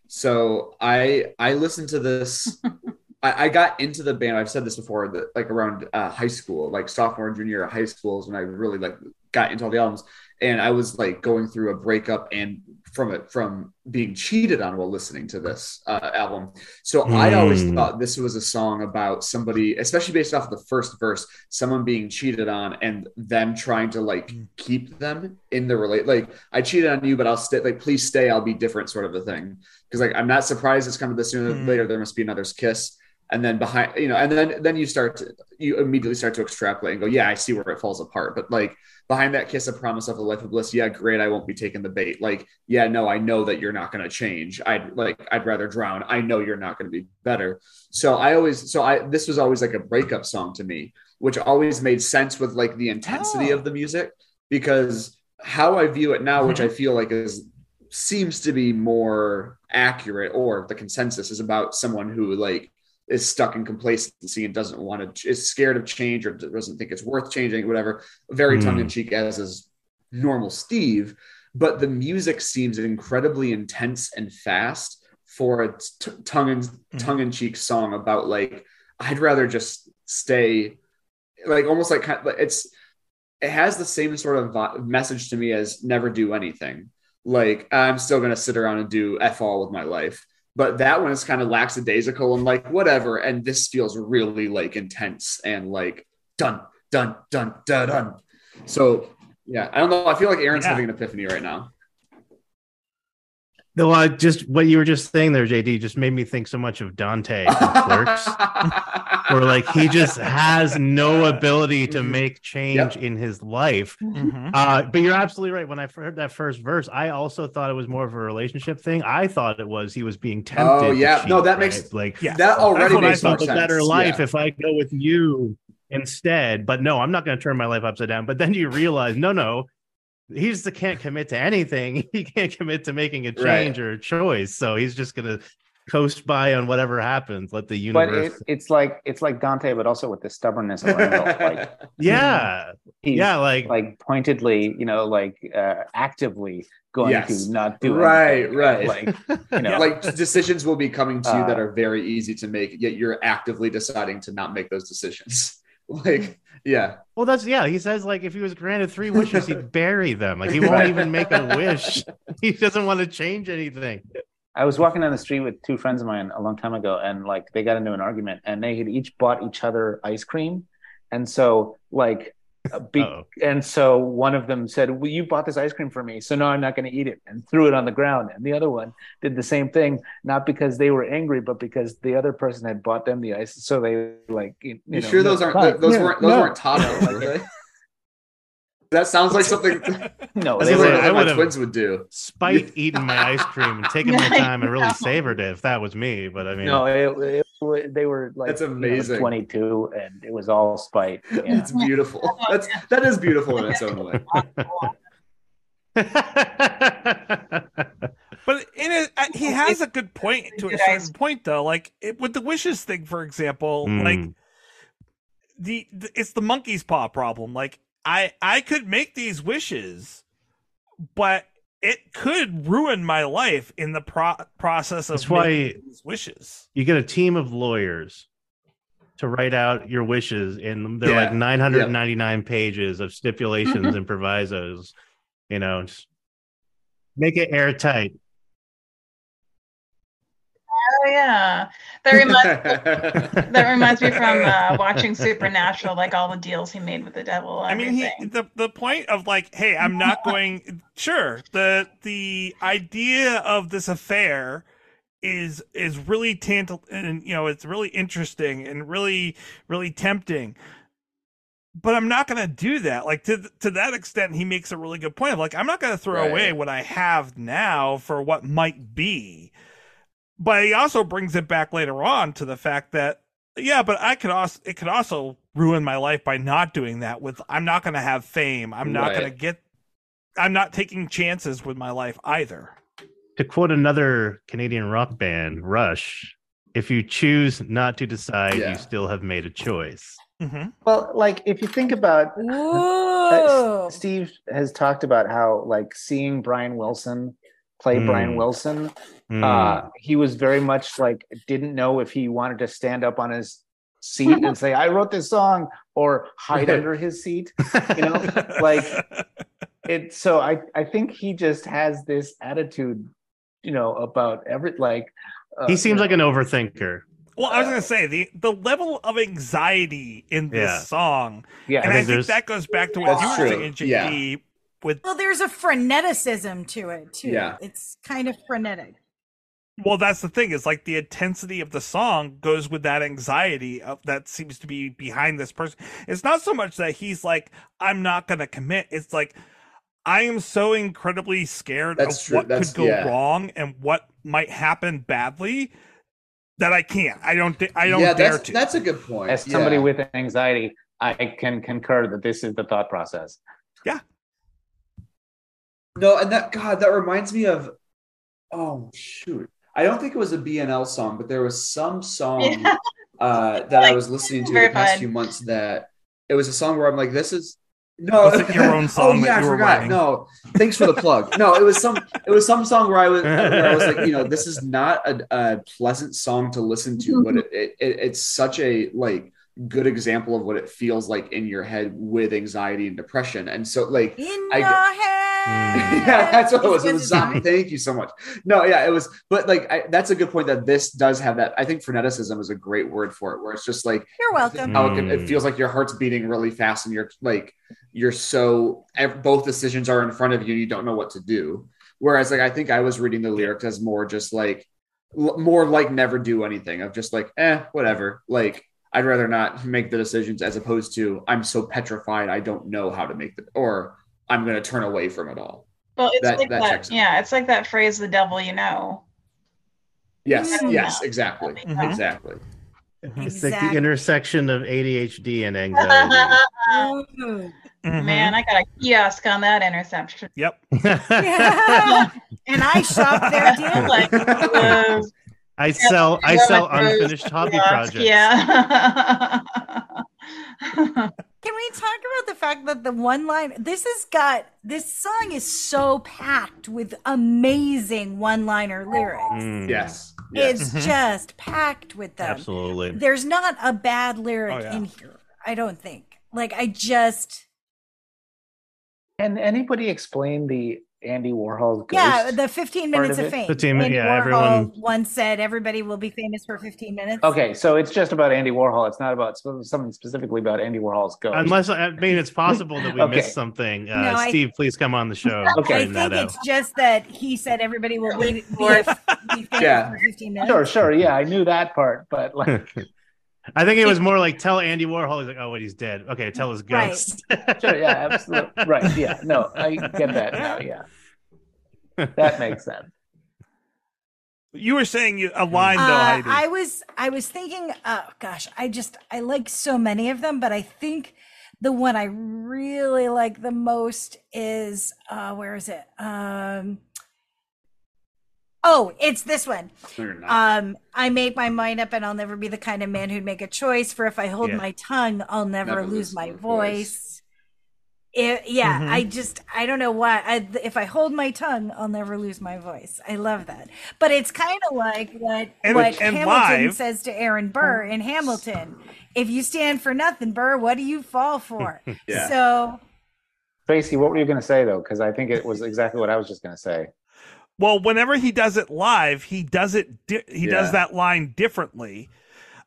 So I I listened to this. I, I got into the band. I've said this before. That like around uh, high school, like sophomore and junior high school is when I really like got into all the albums. And I was like going through a breakup and from it from being cheated on while listening to this uh, album. So I always Hmm. thought this was a song about somebody, especially based off of the first verse, someone being cheated on and them trying to like keep them in the relate. Like I cheated on you, but I'll stay. Like please stay. I'll be different, sort of a thing. Because like I'm not surprised it's coming this sooner or Hmm. later. There must be another's kiss. and then behind you know and then then you start to you immediately start to extrapolate and go yeah i see where it falls apart but like behind that kiss of promise of a life of bliss yeah great i won't be taking the bait. Like yeah no i know that you're not going to change. I'd like i'd rather drown. I know you're not going to be better. So i always so i this was always like a breakup song to me which always made sense with like the intensity Oh. of the music because how i view it now which i mm-hmm. feel like is seems to be more accurate or the consensus is about someone who like is stuck in complacency and doesn't want to is scared of change or doesn't think it's worth changing whatever very Hmm. tongue-in-cheek as is normal steve. But the music seems incredibly intense and fast for a t- tongue in tongue-in-cheek song about like i'd rather just stay like almost like kind of, it's it has the same sort of vi- message to me as never do anything. Like i'm still going to sit around and do f all with my life but that one is kind of lackadaisical and like whatever. And this feels really like intense and like done done done done done so yeah i don't know. I feel like aaron's Yeah. having an epiphany right now Though I just what you were just saying there, JD, just made me think so much of Dante from Clerks, where like he just has no ability to make change in his life. Mhm. Uh, but you're absolutely right. When I heard that first verse, I also thought it was more of a relationship thing. I thought it was he was being tempted. Oh, to yeah. No, cheat, that makes- right? like Yeah. that already what I makes more a sense better life Yeah. if I go with you instead. But no, I'm not going to turn my life upside down. But then you realize, no, no, he just can't commit to anything. He can't commit to making a Right. change or a choice. So he's just going to coast by on whatever happens. Let the But universe. it, it's like it's like Dante, but also with the stubbornness of Randall. like yeah, he's yeah, like, like pointedly, you know, like uh, actively going Yes. to not do Right, anything. right. Like you know, like decisions will be coming to you that Uh, are very easy to make yet you're actively deciding to not make those decisions like yeah well, that's yeah. He says like if he was granted three wishes, he'd bury them. Like he won't even make a wish. He doesn't want to change anything. I was walking down the street with two friends of mine a long time ago, and like they got into an argument, and they had each bought each other ice cream, and so like, be, and so one of them said, "Well, you bought this ice cream for me, so now I'm not going to eat it," and threw it on the ground. And the other one did the same thing, not because they were angry, but because the other person had bought them the ice, so they like. You, you, know, sure those aren't those no, weren't those no. weren't toddlers were they that sounds like something No, I that's was they gonna like I what my would've- twins would do Spite eating my ice cream and taking my time and really know. savored it if that was me. But I mean, no, it, it, wa- they were like That's you know, amazing. 22, and it was all spite. Yeah. it's beautiful that's that is beautiful in its own way But in it, uh, he has a good point to a certain point, though. Like it, with the wishes thing, for example, Mm. like the, the it's the monkey's paw problem. Like I I could make these wishes, but it could ruin my life in the pro- process of That's why- making these wishes. you get a team of lawyers to write out your wishes and they're Yeah. like 999 pages of stipulations and provisos you know just make it airtight Oh yeah, that reminds that reminds me from uh, watching Supernatural, like all the deals he made with the devil. I mean, he, the the point of like, hey, I'm not going. Sure, the the idea of this affair is is really tantal, and you know, it's really interesting and really really tempting. But I'm not going to do that. Like to to that extent, he makes a really good point of like, I'm not going to throw Right. away what I have now for what might be. But he also brings it back later on to the fact that yeah, but I could also it could also ruin my life by not doing that with I'm not going to have fame. I'm not Right. going to get I'm not taking chances with my life either. to quote another canadian rock band rush if you choose not to decide Yeah. you still have made a choice Mhm. Well, like if you think about uh, Steve has talked about how like seeing Brian Wilson play Mm. Brian Wilson, Mm. uh, he was very much like didn't know if he wanted to stand up on his seat and say, "I wrote this song," or hide under his seat. You know, like it. So I I think he just has this attitude, you know, about every like. Uh, he seems you like an overthinker well, I was going to say the the level of anxiety in this Yeah. song, yeah. and I think think, that goes back to what you were true. saying, Yeah. JD. With Well, there's a freneticism to it too. Yeah. It's kind of frenetic. Well, that's the thing. Is like the intensity of the song goes with that anxiety of, that seems to be behind this person. It's not so much that he's like, "I'm not going to commit." It's like, I am so incredibly scared That's of true. what That's- could go yeah. wrong and what might happen badly that I can't. I don't. thi- I don't yeah, dare that's to. that's a good point. As somebody yeah. with anxiety, I can concur that this is the thought process. No, and that God, that reminds me of oh shoot. I don't think it was a BNL song, but there was some song Yeah. uh, that I was listening to the past Verified. few months that it was a song where I'm like, this is no Was it your own song Oh that yeah, I were forgot. writing? No, thanks for the plug. No, it was some it was some song where I was where I was like, you know, this is not a, a pleasant song to listen to, but it, it, it it's such a like good example of what it feels like in your head with anxiety and depression. And so like In I- your head. yeah, that's what it was. It Is was his song? something. Thank you so much. No, yeah, it was. But like, I, that's a good point. That this does have that. I think freneticism is a great word for it, where it's just like You're welcome. how it, can, it Mm. feels like your heart's beating really fast, and you're like you're so both decisions are in front of you, and you don't know what to do. Whereas, like, I think I was reading the lyrics as more just like l- more like never do anything of just like eh, whatever. Like I'd rather not make the decisions as opposed to I'm so petrified I don't know how to make the or I'm going to turn away from it all. Well, it's That- like that that. yeah, it's like that phrase, "The devil you know." Yes, Mm. yes, exactly, Mhm. exactly. It's like the intersection of ADHD and anxiety. Ooh. Mhm. Man, I got a kiosk on that interception. Yep. Yeah. and I shop there too. Like, I sell I sell unfinished hobby kiosks, projects. Yeah. Can we talk about the fact that the one line this has got this song is so packed with amazing one-liner lyrics. Mm, Yes, yes. It's Mhm. just packed with them. Absolutely. There's not a bad lyric Oh, yeah. in here. I don't think. Like I just Can anybody explain the Andy Warhol ghost? yeah, the 15 minutes of of fame. 15 min- Andy yeah, Warhol everyone- once said everybody will be famous for 15 minutes. Okay, so it's just about Andy Warhol. It's not about something specifically about Andy Warhol's ghost. Unless I mean it's possible that we Okay. missed something. Uh, No, I- Steve, please come on the show. Okay. I think that out. it's just that he said everybody will be, be, Lord. be famous Yeah. for 15 minutes. sure, sure, yeah, I knew that part, but like, I think it was more like tell Andy Warhol. He's like, oh, wait, he's dead. Okay, tell his Right. ghost. sure, yeah, absolutely, right, yeah, no, I get that now, yeah, that makes sense. You were saying you- a line though, Uh, I was I was thinking, oh gosh, I just I like so many of them, but I think the one I really like the most is uh where is it? Um Oh, it's this one. No, you're not. Um, I make my mind up and I'll never be the kind of man who'd make a choice. For if I hold Yeah. my tongue, I'll never, Never lose lose my my voice. It, yeah, Mhm. I just I don't know why. I, if I hold my tongue, I'll never lose my voice. I love that. But it's kind of like what And- what and Hamilton live- says to Aaron Burr in Hamilton. If you stand for nothing, Burr, what do you fall for? Yeah. So Tracy, what were you going to say though? Because I think it was exactly what I was just going to say. Well, whenever he does it live, he does it. Di- he does that line differently.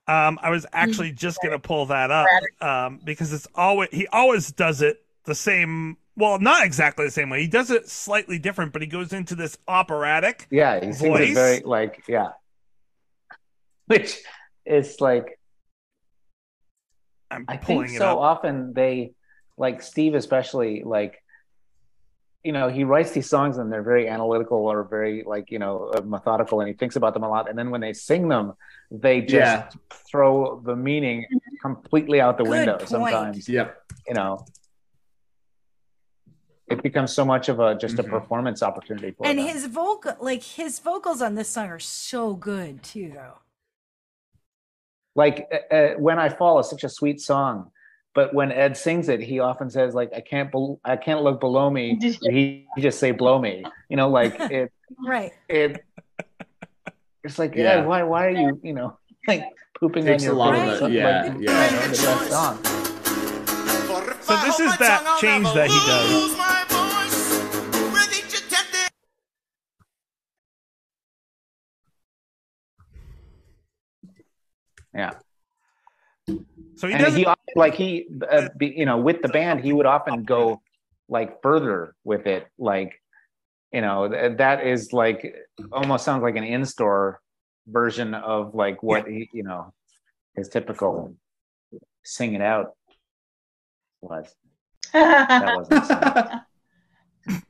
Um, I was actually just gonna pull that up um, because it's always he always does it the same. Well, not exactly the same way. He does it slightly different, but he goes into this operatic. Yeah, he sings Voice? it very like yeah, which is like I'm I pulling think it so up. often they like Steve especially like you know he writes these songs and they're very analytical or very like you know uh, methodical and he thinks about them a lot and then when they sing them they just Yeah. throw the meaning completely out the Good window point. sometimes Yep. you know it becomes so much of a just a Mhm. performance opportunity for and them. his vocal like his vocals on this song are so good too though. like uh, uh, when i fall is such a sweet song but when ed sings it he often says like i can't bel i can't look below me he, he just say blow me you know like it Right. it it's like Yeah. yeah why why are you you know like pooping on your a lot of favorite it, yeah, like, yeah. you know, the best song So this is that change that he does. yeah So he he like he uh, be, you know with the band he would often go like further with it like you know th- that is like almost sounds like an in-store version of like what he you know his typical sing it out was that wasn't.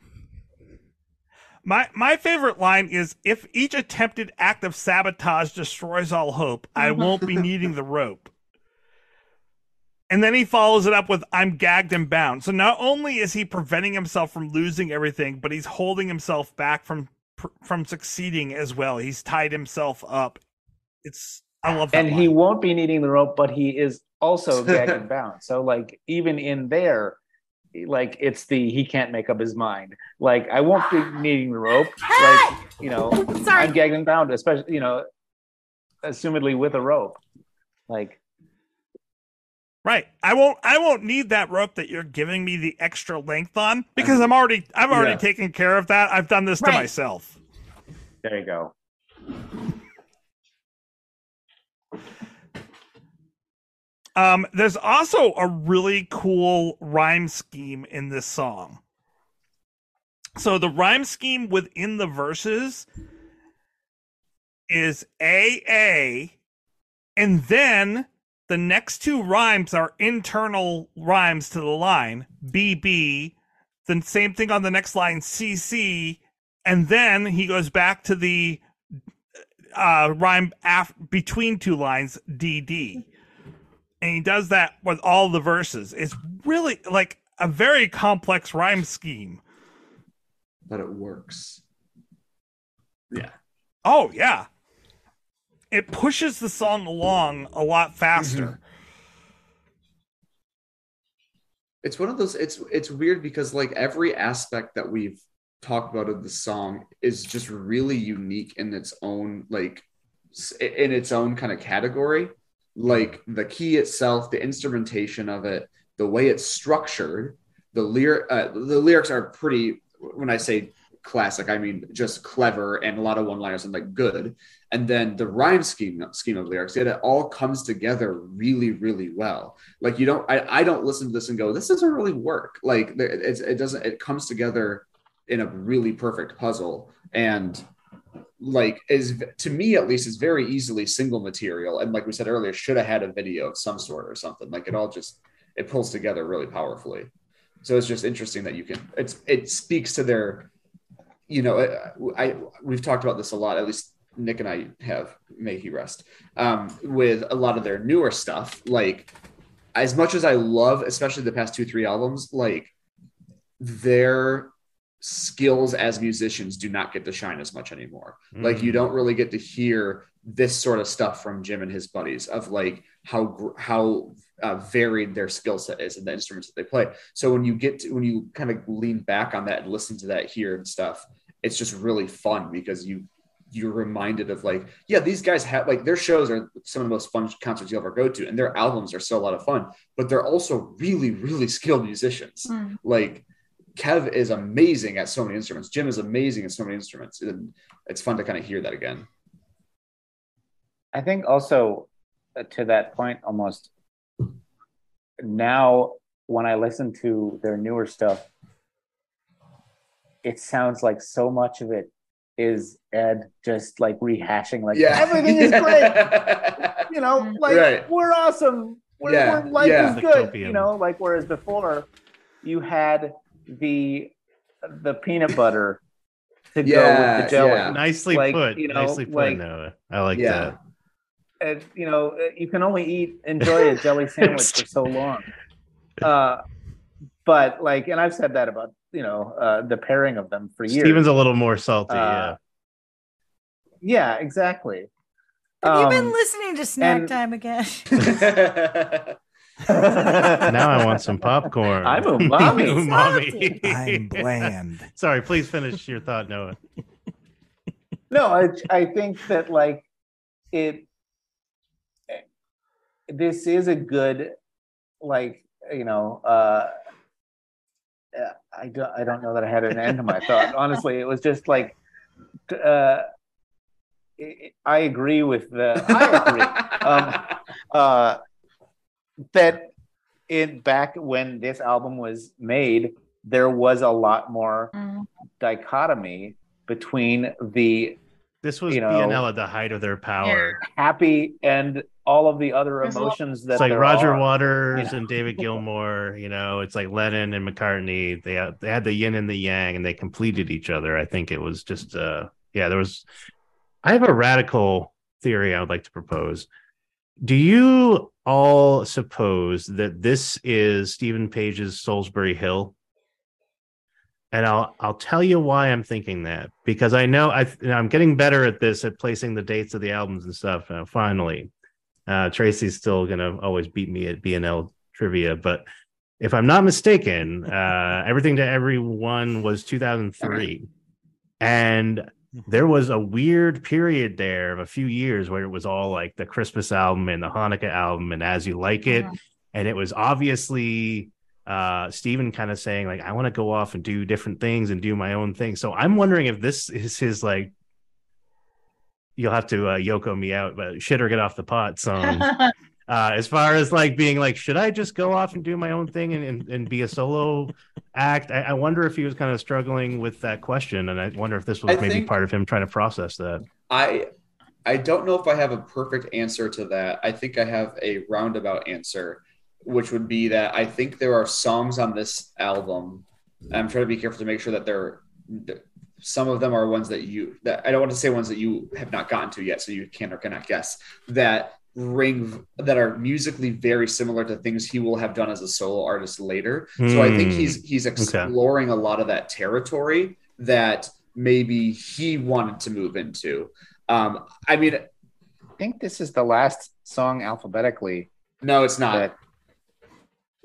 My my favorite line is if each attempted act of sabotage destroys all hope, I won't be needing the rope. And then he follows it up with I'm gagged and bound. So not only is he preventing himself from losing everything, but he's holding himself back from from succeeding as well. He's tied himself up. It's I love that. and he won't be needing the rope but he is also gagged and bound so like even in there like it's the he can't make up his mind like i won't be needing the rope like you know Sorry. i'm gagged and bound especially you know assumedly with a rope like Right. I won't I won't need that rope that you're giving me the extra length on because I'm already I've already Yeah. taken care of that. I've done this to myself. there you go Um, there's also a really cool rhyme scheme in this song. So the rhyme scheme within the verses is AA, and then the next two rhymes are internal rhymes to the line BB, then same thing on the next line CC, and then he goes back to the uh, rhyme af- between two lines DD and he does that with all the verses. It's really like a very complex rhyme scheme. but it works. Yeah. Oh yeah. It pushes the song along a lot faster. It's one of those it's it's weird because like every aspect that we've talked about of the song is just really unique in its own like in its own kind of category. Like the key itself, the instrumentation of it, the way it's structured, the lyric uh, the lyrics are pretty when I say classic, I mean just clever and a lot of one-liners and like good. And then the rhyme scheme scheme of lyrics, it all comes together really, really well. Like you don't, I, I don't listen to this and go, this doesn't really work. Like it's, it doesn't, it comes together in a really perfect puzzle. And like is to me at least is very easily single material. And like we said earlier, should have had a video of some sort or something. Like it all just it pulls together really powerfully. So it's just interesting that you can. It's it speaks to their, you know, I, I we've talked about this a lot. At least Nick and I have. May he rest. Um, with a lot of their newer stuff, like as much as I love, especially the past two three albums, like their skills as musicians do not get to shine as much anymore. Like you don't really get to hear this sort of stuff from Jim and his buddies of like how how uh, varied their skill set is and the instruments that they play. So when you get to, when you kind of lean back on that and listen to that here and stuff, it's just really fun because you you're reminded of like yeah these guys have like their shows are some of the most fun concerts you'll ever go to and their albums are still a lot of fun but they're also really really skilled musicians. Mm. like kev is amazing at so many instruments. Jim is amazing at so many instruments. And it's fun to kind of hear that again. I think also uh, to that point, almost now when I listen to their newer stuff, it sounds like so much of it is Ed just like rehashing, like yeah everything is great. You know, Mm. like Right. we're awesome. We're, Yeah, we're life yeah. is good. Utopian. You know, like whereas before you had the the peanut butter to go Yeah, with the jelly. yeah. Nicely Like, put. you know, Nicely put, like- Noah. I like Yeah. that. and you know uh, you can only eat enjoy a jelly sandwich for so long uh but like and i've said that about you know uh the pairing of them for years Steven's a little more salty. Uh, yeah exactly Have you been Um, listening to Snack and- Time again? Now I want some popcorn. I'm umami. umami. I'm bland. Sorry, please finish your thought, Noah. no I, I think that like it this is a good like you know uh, I don't I don't know that I had an end to my thought. Honestly, it was just like uh it- I agree with the I agree. Um, uh, that in back when this album was made, there was a lot more Mm. dichotomy between the This was You know- BNL at the height of their power. happy and all of the other There's emotions that It's like Roger are. Waters you know. and David Gilmour. You know, it's like Lennon and McCartney. They had, they had the yin and the yang, and they completed each other. I think it was just, uh, yeah. There was. I have a radical theory I would like to propose. Do you all suppose that this is Stephen Page's Solsbury Hill? And I'll I'll tell you why I'm thinking that because I know I I'm getting better at this at placing the dates of the albums and stuff. Uh, finally, uh, Tracy's still gonna always beat me at BNL trivia, but if I'm not mistaken, uh, everything to everyone was 2003, and there was a weird period there of a few years where it was all like the Christmas album and the Hanukkah album and As You Like It, and it was obviously uh Steven kind of saying like I want to go off and do different things and do my own thing. So I'm wondering if this is his like you'll have to uh, Yoko me out, but shit or get off the pot song. uh as far as like being like should I just go off and do my own thing and and, and be a solo act? I, I wonder if he was kind of struggling with that question and I wonder if this was I maybe think- part of him trying to process that. I I don't know if I have a perfect answer to that. I think I have a roundabout answer, which would be that I think there are songs on this album. I'm trying to be careful to make sure that they're some of them are ones that you that I don't want to say ones that you have not gotten to yet, so you can or cannot guess that ring that are musically very similar to things he will have done as a solo artist later. So I think Hmm. he's he's exploring a lot of that territory that maybe he wanted to move into. Um, I mean, I think this is the last song alphabetically. no, it's not.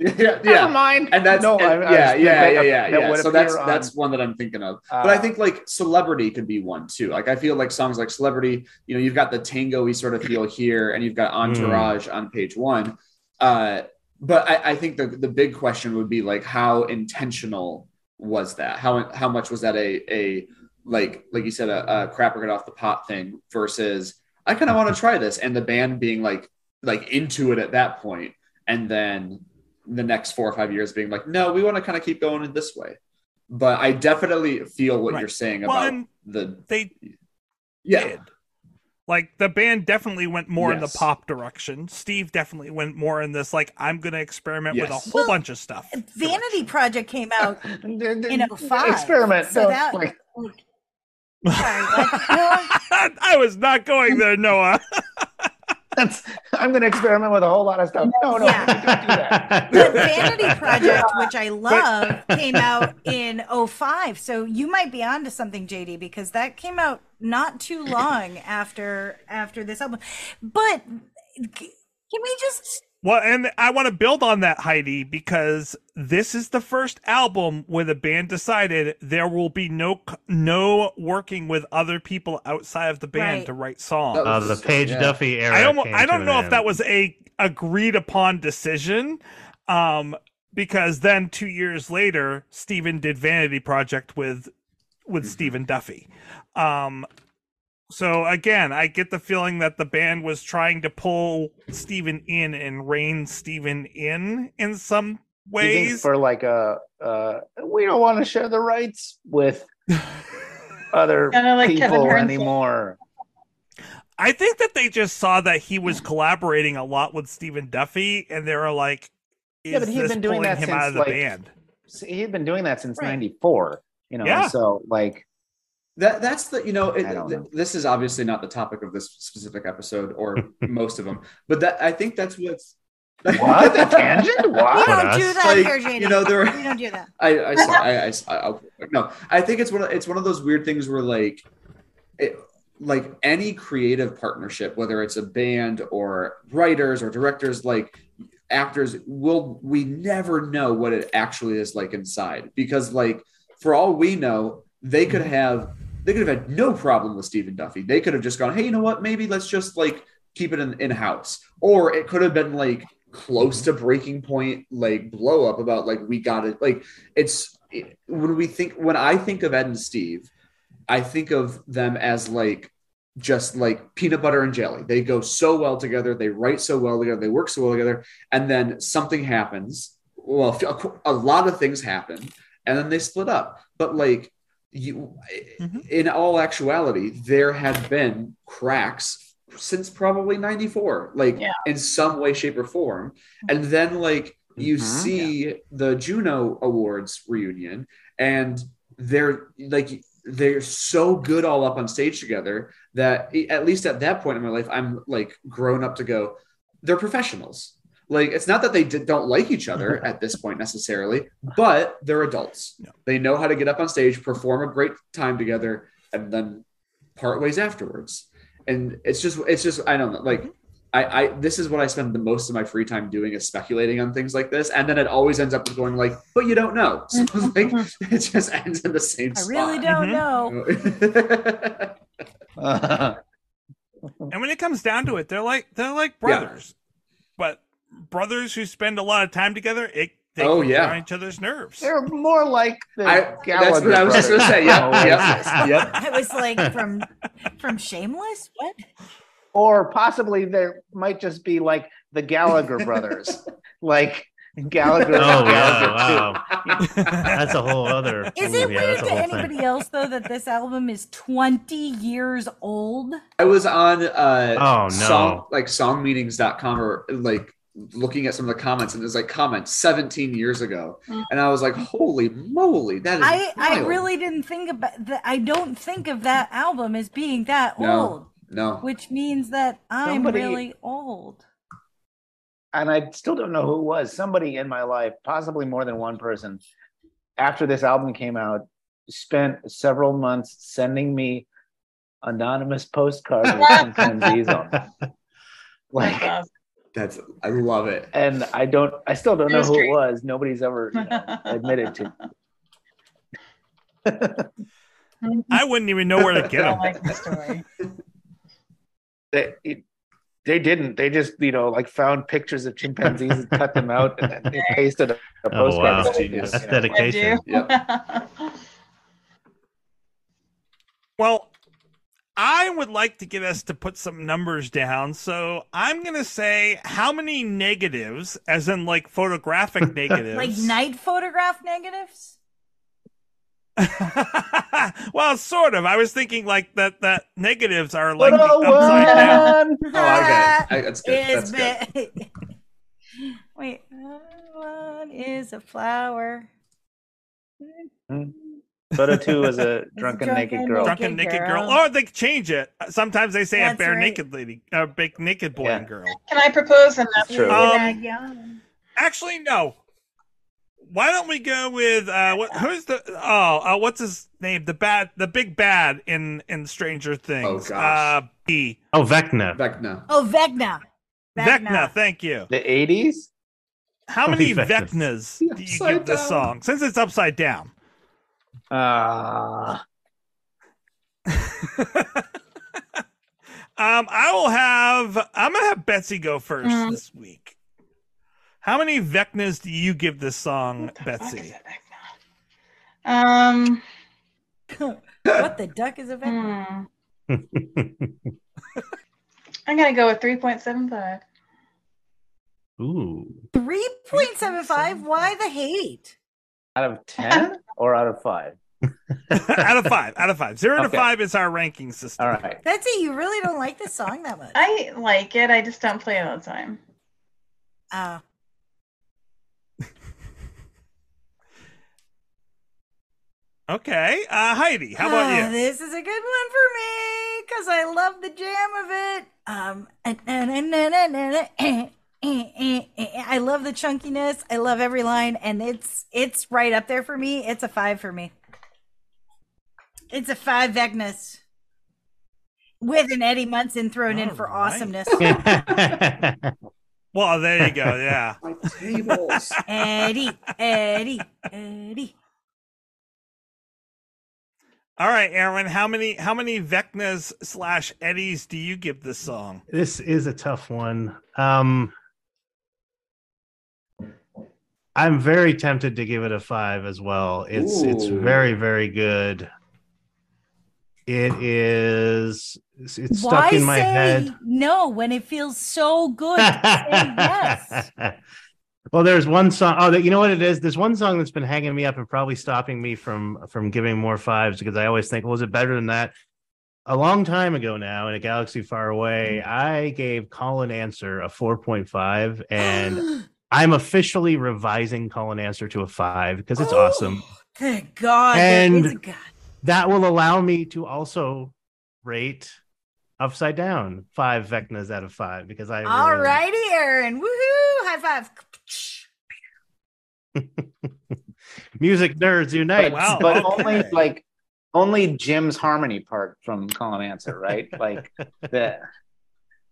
That, yeah, Never mind. And that's no, and- I- I was yeah, yeah, yeah, yeah, yeah. So that's appear that's one that I'm thinking of. uh, but I think like celebrity could be one too. Like I feel like songs like celebrity, you know, you've got the tango we sort of feel here, and you've got entourage on page one. Uh, but I, I think the the big question would be like how intentional was that? How how much was that a a like like you said a, a crap or get off the pot thing versus I kind of want to try this, and the band being like like into it at that point, and then the next four or five years being like, no, we want to kind of keep going in this way. But I definitely feel what Right. you're saying Well, about the they yeah. did. Like the band definitely went more in the pop direction. Steve definitely went more in this like I'm going to experiment with a whole Well, bunch of stuff. Vanity Project came out in a 05. Experiment. So Don't, that, like, sorry, what? Noah? I was not going there, Noah. that's, I'm going to experiment with a whole lot of stuff. No, no, Yeah. don't do that. But Vanity Project, which I love, came out in 05. So you might be onto something, JD, because that came out not too long after after this album. But can we just Well, and I want to build on that, Heidi, because this is the first album where the band decided there will be no no working with other people outside of the band Right. to write songs. Uh, the Page Yeah. Duffy era. I don't came I don't an know if that was a agreed upon decision. Um because then 2 years later Steven did Vanity Project with with Mm-hmm. Stephen Duffy. Um so again, I get the feeling that the band was trying to pull Steven in and rein Steven in in some Do ways. for like a, uh, we don't want to share the rights with other like people Hearns. anymore. I think that they just saw that he was collaborating a lot with Stephen Duffy, and they were like, "Is Yeah, but he'd this been doing pulling that him since, out of the like, band?" He'd been doing that since Right. '94. You know, Yeah. so like, That that's the you know, it, I th- know. this is obviously not the topic of this specific episode or most of them, but that I think that's what's what the tangent? we What? don't do that Like, here, JD. you know, there we don't do that. I I saw, I, I, I I'll, no, I think it's one of it's one of those weird things where like it like any creative partnership, whether it's a band or writers or directors, like actors, will we never know what it actually is like inside because like for all we know, they could mm-hmm. have they could have had no problem with Stephen Duffy. They could have just gone, hey, you know what? Maybe let's just like keep it in house, or it could have been like close to breaking point, like blow up about like we got it. Like it's it- when we think when I think of Ed and Steve, I think of them as like just like peanut butter and jelly. They go so well together. They write so well together. They work so well together. And then something happens. Well, a lot of things happen. and then they split up. But like you, Mhm. in all actuality, there had been cracks since probably 94 like Yeah. in some way shape or form and then like you Mhm. see the juno awards reunion and they're like they're so good all up on stage together that at least at that point in my life i'm like grown up to go they're professionals like it's not that they d- don't like each other at this point necessarily but they're adults Yeah. they know how to get up on stage perform a great time together and then part ways afterwards and it's just it's just i don't know like I, I this is what I spend the most of my free time doing is speculating on things like this, and then it always ends up with going like, "But you don't know." So like, it just ends in the same I spot. really don't Mhm. know. And when it comes down to it, they're like they're like brothers, but brothers who spend a lot of time together, it they Oh, can yeah. get on each other's nerves. They're more like the I- that's Gallagher what I was just gonna say. Yeah, Oh, yeah, yep. I was like from from Shameless. What? Or possibly there might just be like the Gallagher brothers, like Gallagher. Oh and yeah, Gallagher too. wow. That's a whole other. Is ooh, it yeah, weird that's to whole thing. anybody else though that this album is 20 years old? I was on uh Oh, no. song like songmeanings.com or like looking at some of the comments and there's like comments 17 years ago Mm. and I was like holy moly that is I I really didn't think about that. I don't think of that album as being that No. old, no which means that I'm Somebody- really old. and I still don't know who it was. Somebody in my life, possibly more than one person, after this album came out, spent several months sending me anonymous postcards with chimpanzees on them. Like, That's that's I love it and I don't, I still don't It know who great. it was. Nobody's ever you know, admitted to. I wouldn't even know where to get them. like the story. They, it- they didn't. They just, you know, like found pictures of chimpanzees and cut them out and then they pasted a, a Oh postcard. wow, It's genius, that's you know. Dedication. you? Well, I would like to get us to put some numbers down. So I'm going to say how many negatives, as in like photographic negatives. Like night photograph negatives? well, sort of. I was thinking like that that negatives are like upside down. one. oh I get it I, that's good that's is good bit- Wait, one is a flower. Hmm. Photo two was a drunken drunken naked girl. Drunken Naked naked girl. girl. Or they change it. Sometimes they say a bare right. naked lady, a big naked boy Yeah. and girl. Can I propose another? That's true. Um, Actually, no. Why don't we go with uh what who's the oh uh, what's his name the bad the big bad in in Stranger Things Oh, gosh. uh B Oh, Vecna. Vecna Oh, Vecna. Vecna thank you The 80s? how many Vecnas. Vecnas do you Upside give this down. song since it's upside down Uh, um I will have I'm gonna have Betsy go first Mm. this week how many Vecnas do you give this song Betsy Um. what the duck is a Vecna? hmm. I'm gonna go with three point seven five. Ooh. 3.75? Why the hate? Out of 10 or out of 5? out of five out of five zero to Okay. five is our ranking system All right. Betsy, you really don't like this song that much. I like it. I just don't play it all the time. Oh. okay uh Heidi how about Ah, you This is a good one for me because I love the jam of it. Um, Eh, eh, eh, eh. I love the chunkiness. I love every line, and it's it's right up there for me. It's a five for me. It's a five Vecnas with an Eddie Munson thrown All in for right. awesomeness. well, there you go. Yeah. tables. Eddie, Eddie, Eddie. All right, Aaron. How many how many Vecnas slash Eddies do you give this song? This is a tough one. Um I'm very tempted to give it a five as well. It's it's very very good. It is. It's, it's stuck Why in my say head. no when it feels so good? say yes. Well, there's one song. Oh, you know what it is. There's one song that's been hanging me up and probably stopping me from from giving more fives because I always think, was it better than that? A long time ago now, in a galaxy far away, mm. I gave Call and Answer a 4.5, and I'm officially revising Call and Answer to a five because it's awesome. Oh, Thank God. And- there is God. That will allow me to also rate Upside Down five Vecnas out of five because I All really- righty, Aaron. Woohoo! High five. music nerds unite. But, Wow, but only like only Jim's harmony part from Call and Answer, right? Like that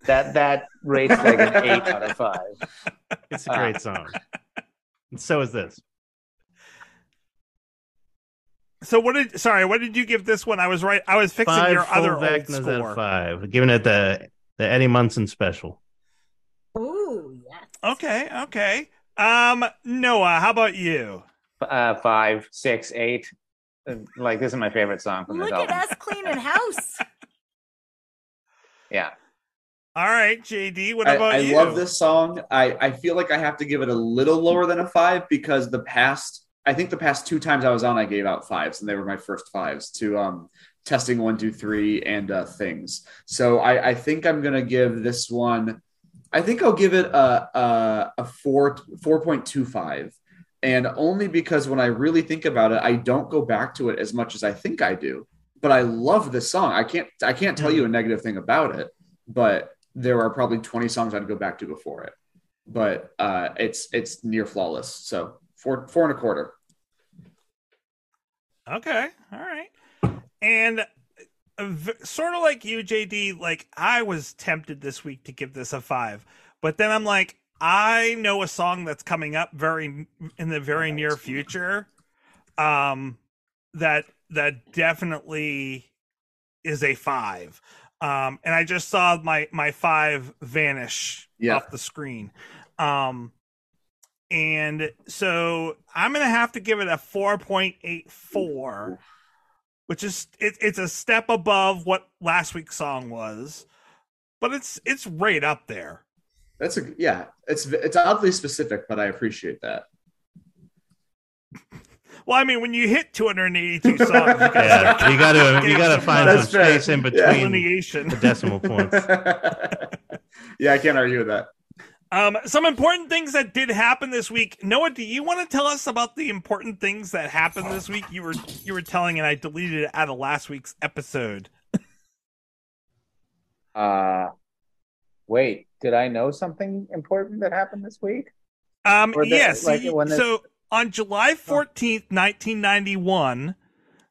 that that rates like an eight out of five. It's a great song. And so is this. So what did? Sorry, what did you give this one? I was right. I was fixing Five your full other old Vecnas out score. of five. Giving it the the Eddie Munson special. Ooh, yes. Okay, okay. Um, Noah, how about you? Uh, five, six, eight. Uh, Like this is my favorite song from Look this at us cleaning house. Yeah. All right, JD, what I, about I you? I love this song. I, I feel like I have to give it a little lower than a five because the past, I think the past two times I was on, I gave out fives, and they were my first fives to um, testing one, two, three, and uh, things. So I, I think I'm gonna give this one. I think I'll give it a a, a four four point two five, and only because when I really think about it, I don't go back to it as much as I think I do. But I love this song. I can't I can't tell you a negative thing about it, but there are probably 20 songs I'd go back to before it. But uh, it's it's near flawless. So four four and a quarter. Okay, all right. And uh, v- sort of like you, JD, like I was tempted this week to give this a five, but then I'm like, I know a song that's coming up very in the very near future, um, that that definitely is a five. Um, and I just saw my my five vanish Yeah. off the screen. Um, and so I'm gonna have to give it a 4.84, which is it, it's a step above what last week's song was, but it's it's right up there. That's a yeah. It's it's oddly specific, but I appreciate that. Well, I mean, when you hit 282 songs, you gotta Yeah, you gotta you gotta find some fair. space in between delineation. the decimal points. yeah, I can't argue with that. Um, some important things that did happen this week. Noah, do you want to tell us about the important things that happened this week? You were you were telling, and I deleted it out of last week's episode. Uh, wait, did I know something important that happened this week? Um, the- yes. like, you- when this- so on July 14th, 1991,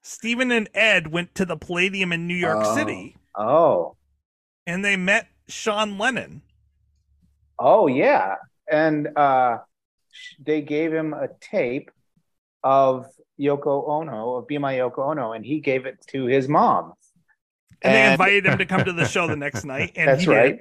Steven and Ed went to the Palladium in New York Oh. City Oh, and they met Sean Lennon. oh yeah, and uh, they gave him a tape of Yoko Ono of "Be My Yoko Ono," and he gave it to his mom. And, they invited him to come to the show the next night. And That's he did. right.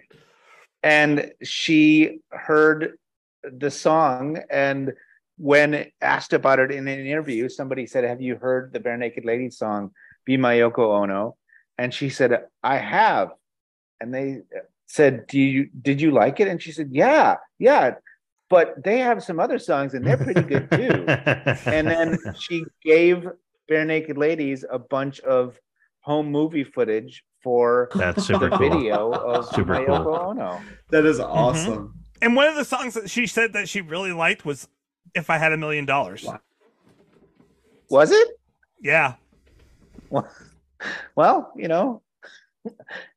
And she heard the song, and when asked about it in an interview, somebody said, "Have you heard the Barenaked Ladies song, Be My Yoko Ono?" And she said, "I have." And they said, "Do you did you like it?" And she said, "Yeah, yeah." But they have some other songs, and they're pretty good too. and then she gave Barenaked Ladies a bunch of home movie footage for That's super the cool. video of Super my cool. Yoko Ono. That is mm-hmm. awesome. And one of the songs that she said that she really liked was "If I Had a Million Dollars." Was it? Yeah. Well, you know,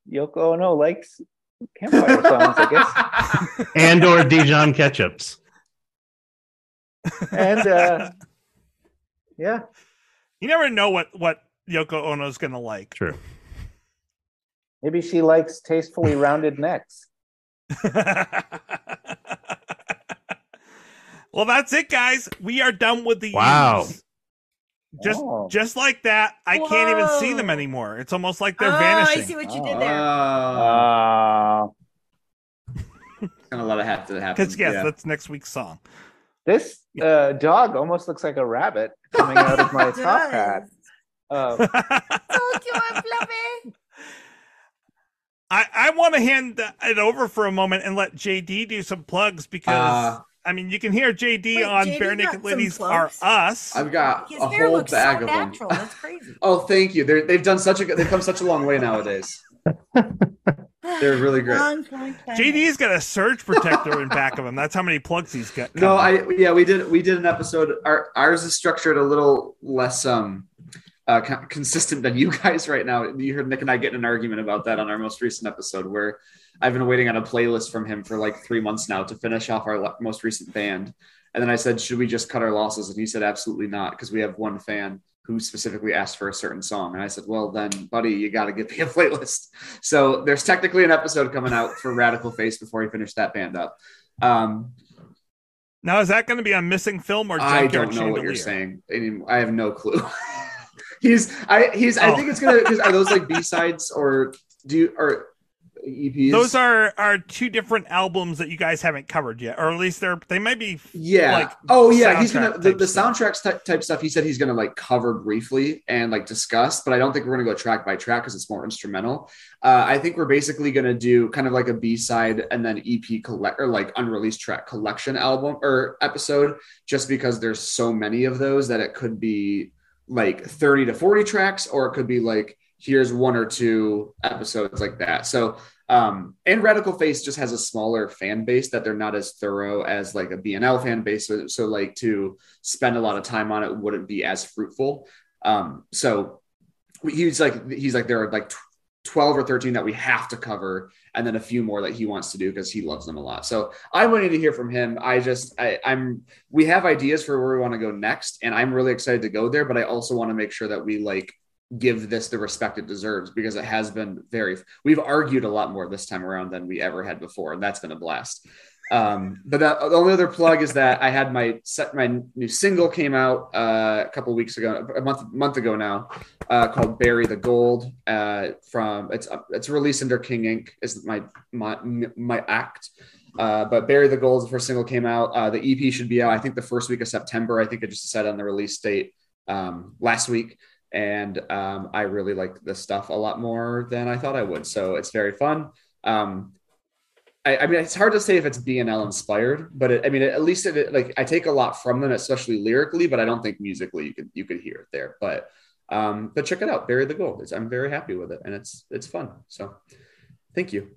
Yoko Ono likes campfire songs, I guess. and or Dijon ketchups. And uh, yeah, You never know what what Yoko Ono's gonna like. True. maybe she likes tastefully rounded necks. Well, that's it, guys. We are done with the Wow. U's. Just Oh. just like that, I can't even see them anymore. It's almost like they're oh, vanishing. I see what you Oh. did there. Uh, Uh, kind of let it have to happen. Because yes, yeah. that's next week's song. this uh, dog almost looks like a rabbit coming out of my top hat. does. Uh, So cute fluffy. I, I want to hand it over for a moment and let JD do some plugs because Uh, I mean, you can hear JD Wait, on JD Bare got Naked some Ladies Are? Us. I've got His a whole bag so of them. That's crazy. Oh, thank you. They're, they've done such a good. They've come such a long way nowadays. They're really great. Long time coming. JD's got a surge protector in back of him. That's how many plugs he's got. No. I yeah, we did we did an episode. Our ours is structured a little less um uh, consistent than you guys right now. You heard Nick and I get in an argument about that on our most recent episode, where I've been waiting on a playlist from him for like three months now to finish off our most recent band. And then I said, should we just cut our losses? And he said, absolutely not, because we have one fan who specifically asked for a certain song. And I said, well, then, buddy, you got to give me a playlist. So there's technically an episode coming out for Radical Face before he finished that band up. Um, Now is that going to be on missing film or I don't know what you're saying. I, mean, I have no clue. he's I he's I Oh. think it's gonna 'cause are those like B sides or do you or EPs? Those are are two different albums that you guys haven't covered yet, or at least they're they might be. yeah. like, oh yeah, he's gonna the, the soundtracks type, type stuff. He said he's gonna like cover briefly and like discuss, but I don't think we're gonna go track by track because it's more instrumental. Uh, I think we're basically gonna do kind of like a B side and then EP collect or like unreleased track collection album or episode, just because there's so many of those that it could be like 30 to 40 tracks, or it could be like here's one or two episodes like that. So um, and Radical Face just has a smaller fan base that they're not as thorough as like a BNL fan base. So, so like to spend a lot of time on it wouldn't be as fruitful. Um, so he's like, he's like, there are like tw- 12 or 13 that we have to cover. And then a few more that he wants to do because he loves them a lot. So I'm waiting to hear from him. I just, I, I'm, we have ideas for where we want to go next. And I'm really excited to go there, but I also want to make sure that we like give this the respect it deserves because it has been very we've argued a lot more this time around than we ever had before and that's been a blast um but the, the only other plug is that i had my set my new single came out uh, a couple weeks ago a month month ago now uh called bury the gold uh from it's it's released under king inc is my my my act uh, but Bury the Gold, the first single came out. Uh, the EP should be out, I think, the first week of September. I think I just decided on the release date um, last week and um, I really like this stuff a lot more than I thought I would. So it's very fun. Um, I, I mean, it's hard to say if it's BNL inspired, but it, I mean, at least it, like I take a lot from them, especially lyrically, but I don't think musically you could you could hear it there. But um, but check it out, Bury the Gold. It's, I'm very happy with it, and it's it's fun. So thank you,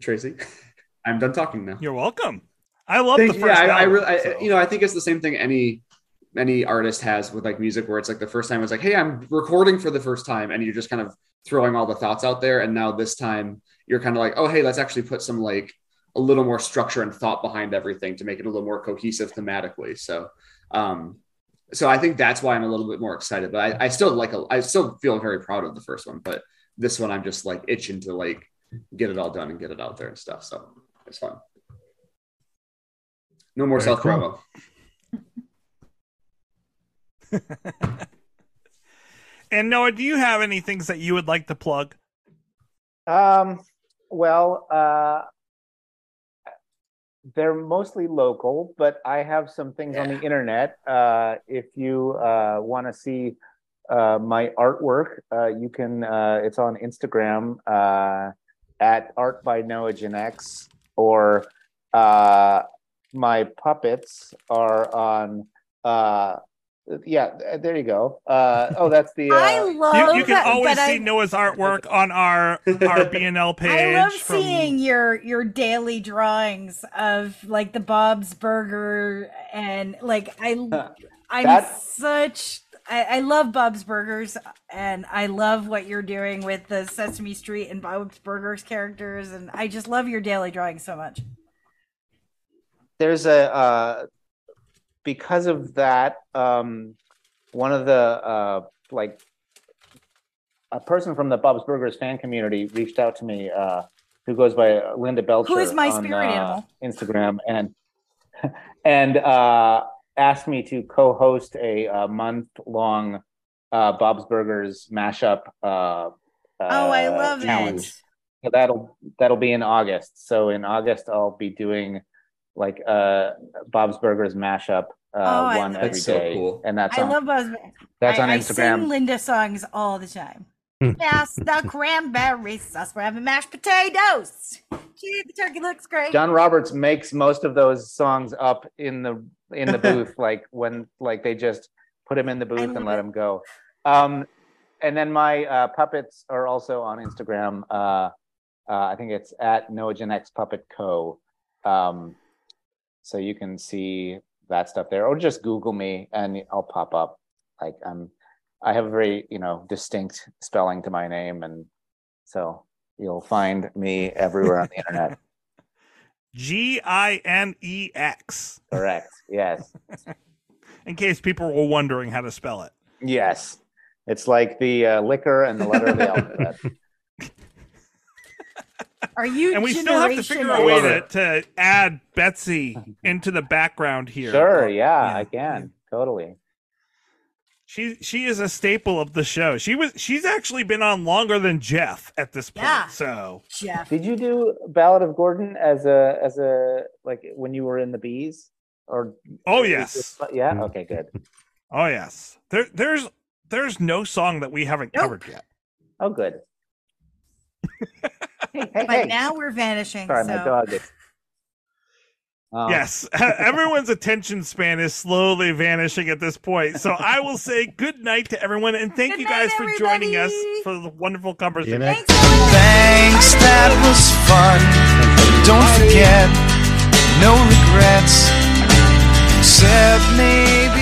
Tracy. I'm done talking now. You're welcome. I love Thank the first. Yeah, I, I album, really, I, so. you know, I think it's the same thing any any artist has with like music, where it's like the first time it's like, hey, I'm recording for the first time, and you're just kind of throwing all the thoughts out there, and now this time you're kind of like, oh, hey, let's actually put some like a little more structure and thought behind everything to make it a little more cohesive thematically. So, um, so I think that's why I'm a little bit more excited. But I, I still like, a, I still feel very proud of the first one, but this one I'm just like itching to like get it all done and get it out there and stuff. So it's fun. No more self cool. And Noah, do you have any things that you would like to plug? Um, well, uh, they're mostly local, but I have some things on the internet. Uh, if you uh, want to see uh, my artwork, uh, you can. Uh, it's on Instagram uh, at Art by Noah Ginex, or uh, my puppets are on. Uh, yeah, there you go. Uh, oh, that's the. Uh, I love You, you can that, always but see I, Noah's artwork on our our BNL page. I love from- seeing your your daily drawings of like the Bob's Burger and like I I'm That- such I, I love Bob's Burgers and I love what you're doing with the Sesame Street and Bob's Burgers characters and I just love your daily drawings so much. there's a uh, because of that um, one of the uh, like a person from the Bob's Burgers fan community reached out to me uh, who goes by uh, Linda Belcher Who is my on, spirit uh, animal? Instagram and and uh, asked me to co-host a, uh month long uh, Bob's Burgers mashup. Uh, oh, I love challenge. it. So that'll that'll be in August. So in August, I'll be doing like uh Bob's Burgers mashup uh, Oh, I one love every That's so day, cool. and that's I on love Bob's that's I, on I sing Instagram. Linda songs all the time. Hmm. Pass the cranberry sauce. We're having mashed potatoes. gee, the turkey looks great. John Roberts makes most of those songs up in the in the booth, like when like they just put him in the booth and love let it. him go. Um, and then my uh, puppets are also on Instagram. Uh, uh, I think it's at NoahGinex Puppet Co. Um, so you can see that stuff there, or just Google me and I'll pop up. Like I'm, I have a very you know distinct spelling to my name, and so you'll find me everywhere on the internet. G I N E X. Correct. Yes. In case people were wondering how to spell it. Yes. It's like the uh, liquor and the letter of the alphabet. Are you? And we still have to figure out a way to, to add Betsy into the background here. Sure. Yeah, Yeah. I can. Totally. She she is a staple of the show. She was she's actually been on longer than Jeff at this point. Yeah. So Jeff? Did you do Ballad of Gordon as a as a like when you were in the bees? Or Oh yes. yeah. Mm-hmm. Okay. Good. Oh yes. There there's there's no song that we haven't Nope. covered yet. Oh, good. hey, hey, But hey. now we're vanishing. Sorry, so. my dog is. Um, Yes. Everyone's attention span is slowly vanishing at this point. So I will say good night to everyone and thank Good you guys night, for joining us for the wonderful conversation. Thanks. Thanks, that was fun. Don't forget, no regrets, except maybe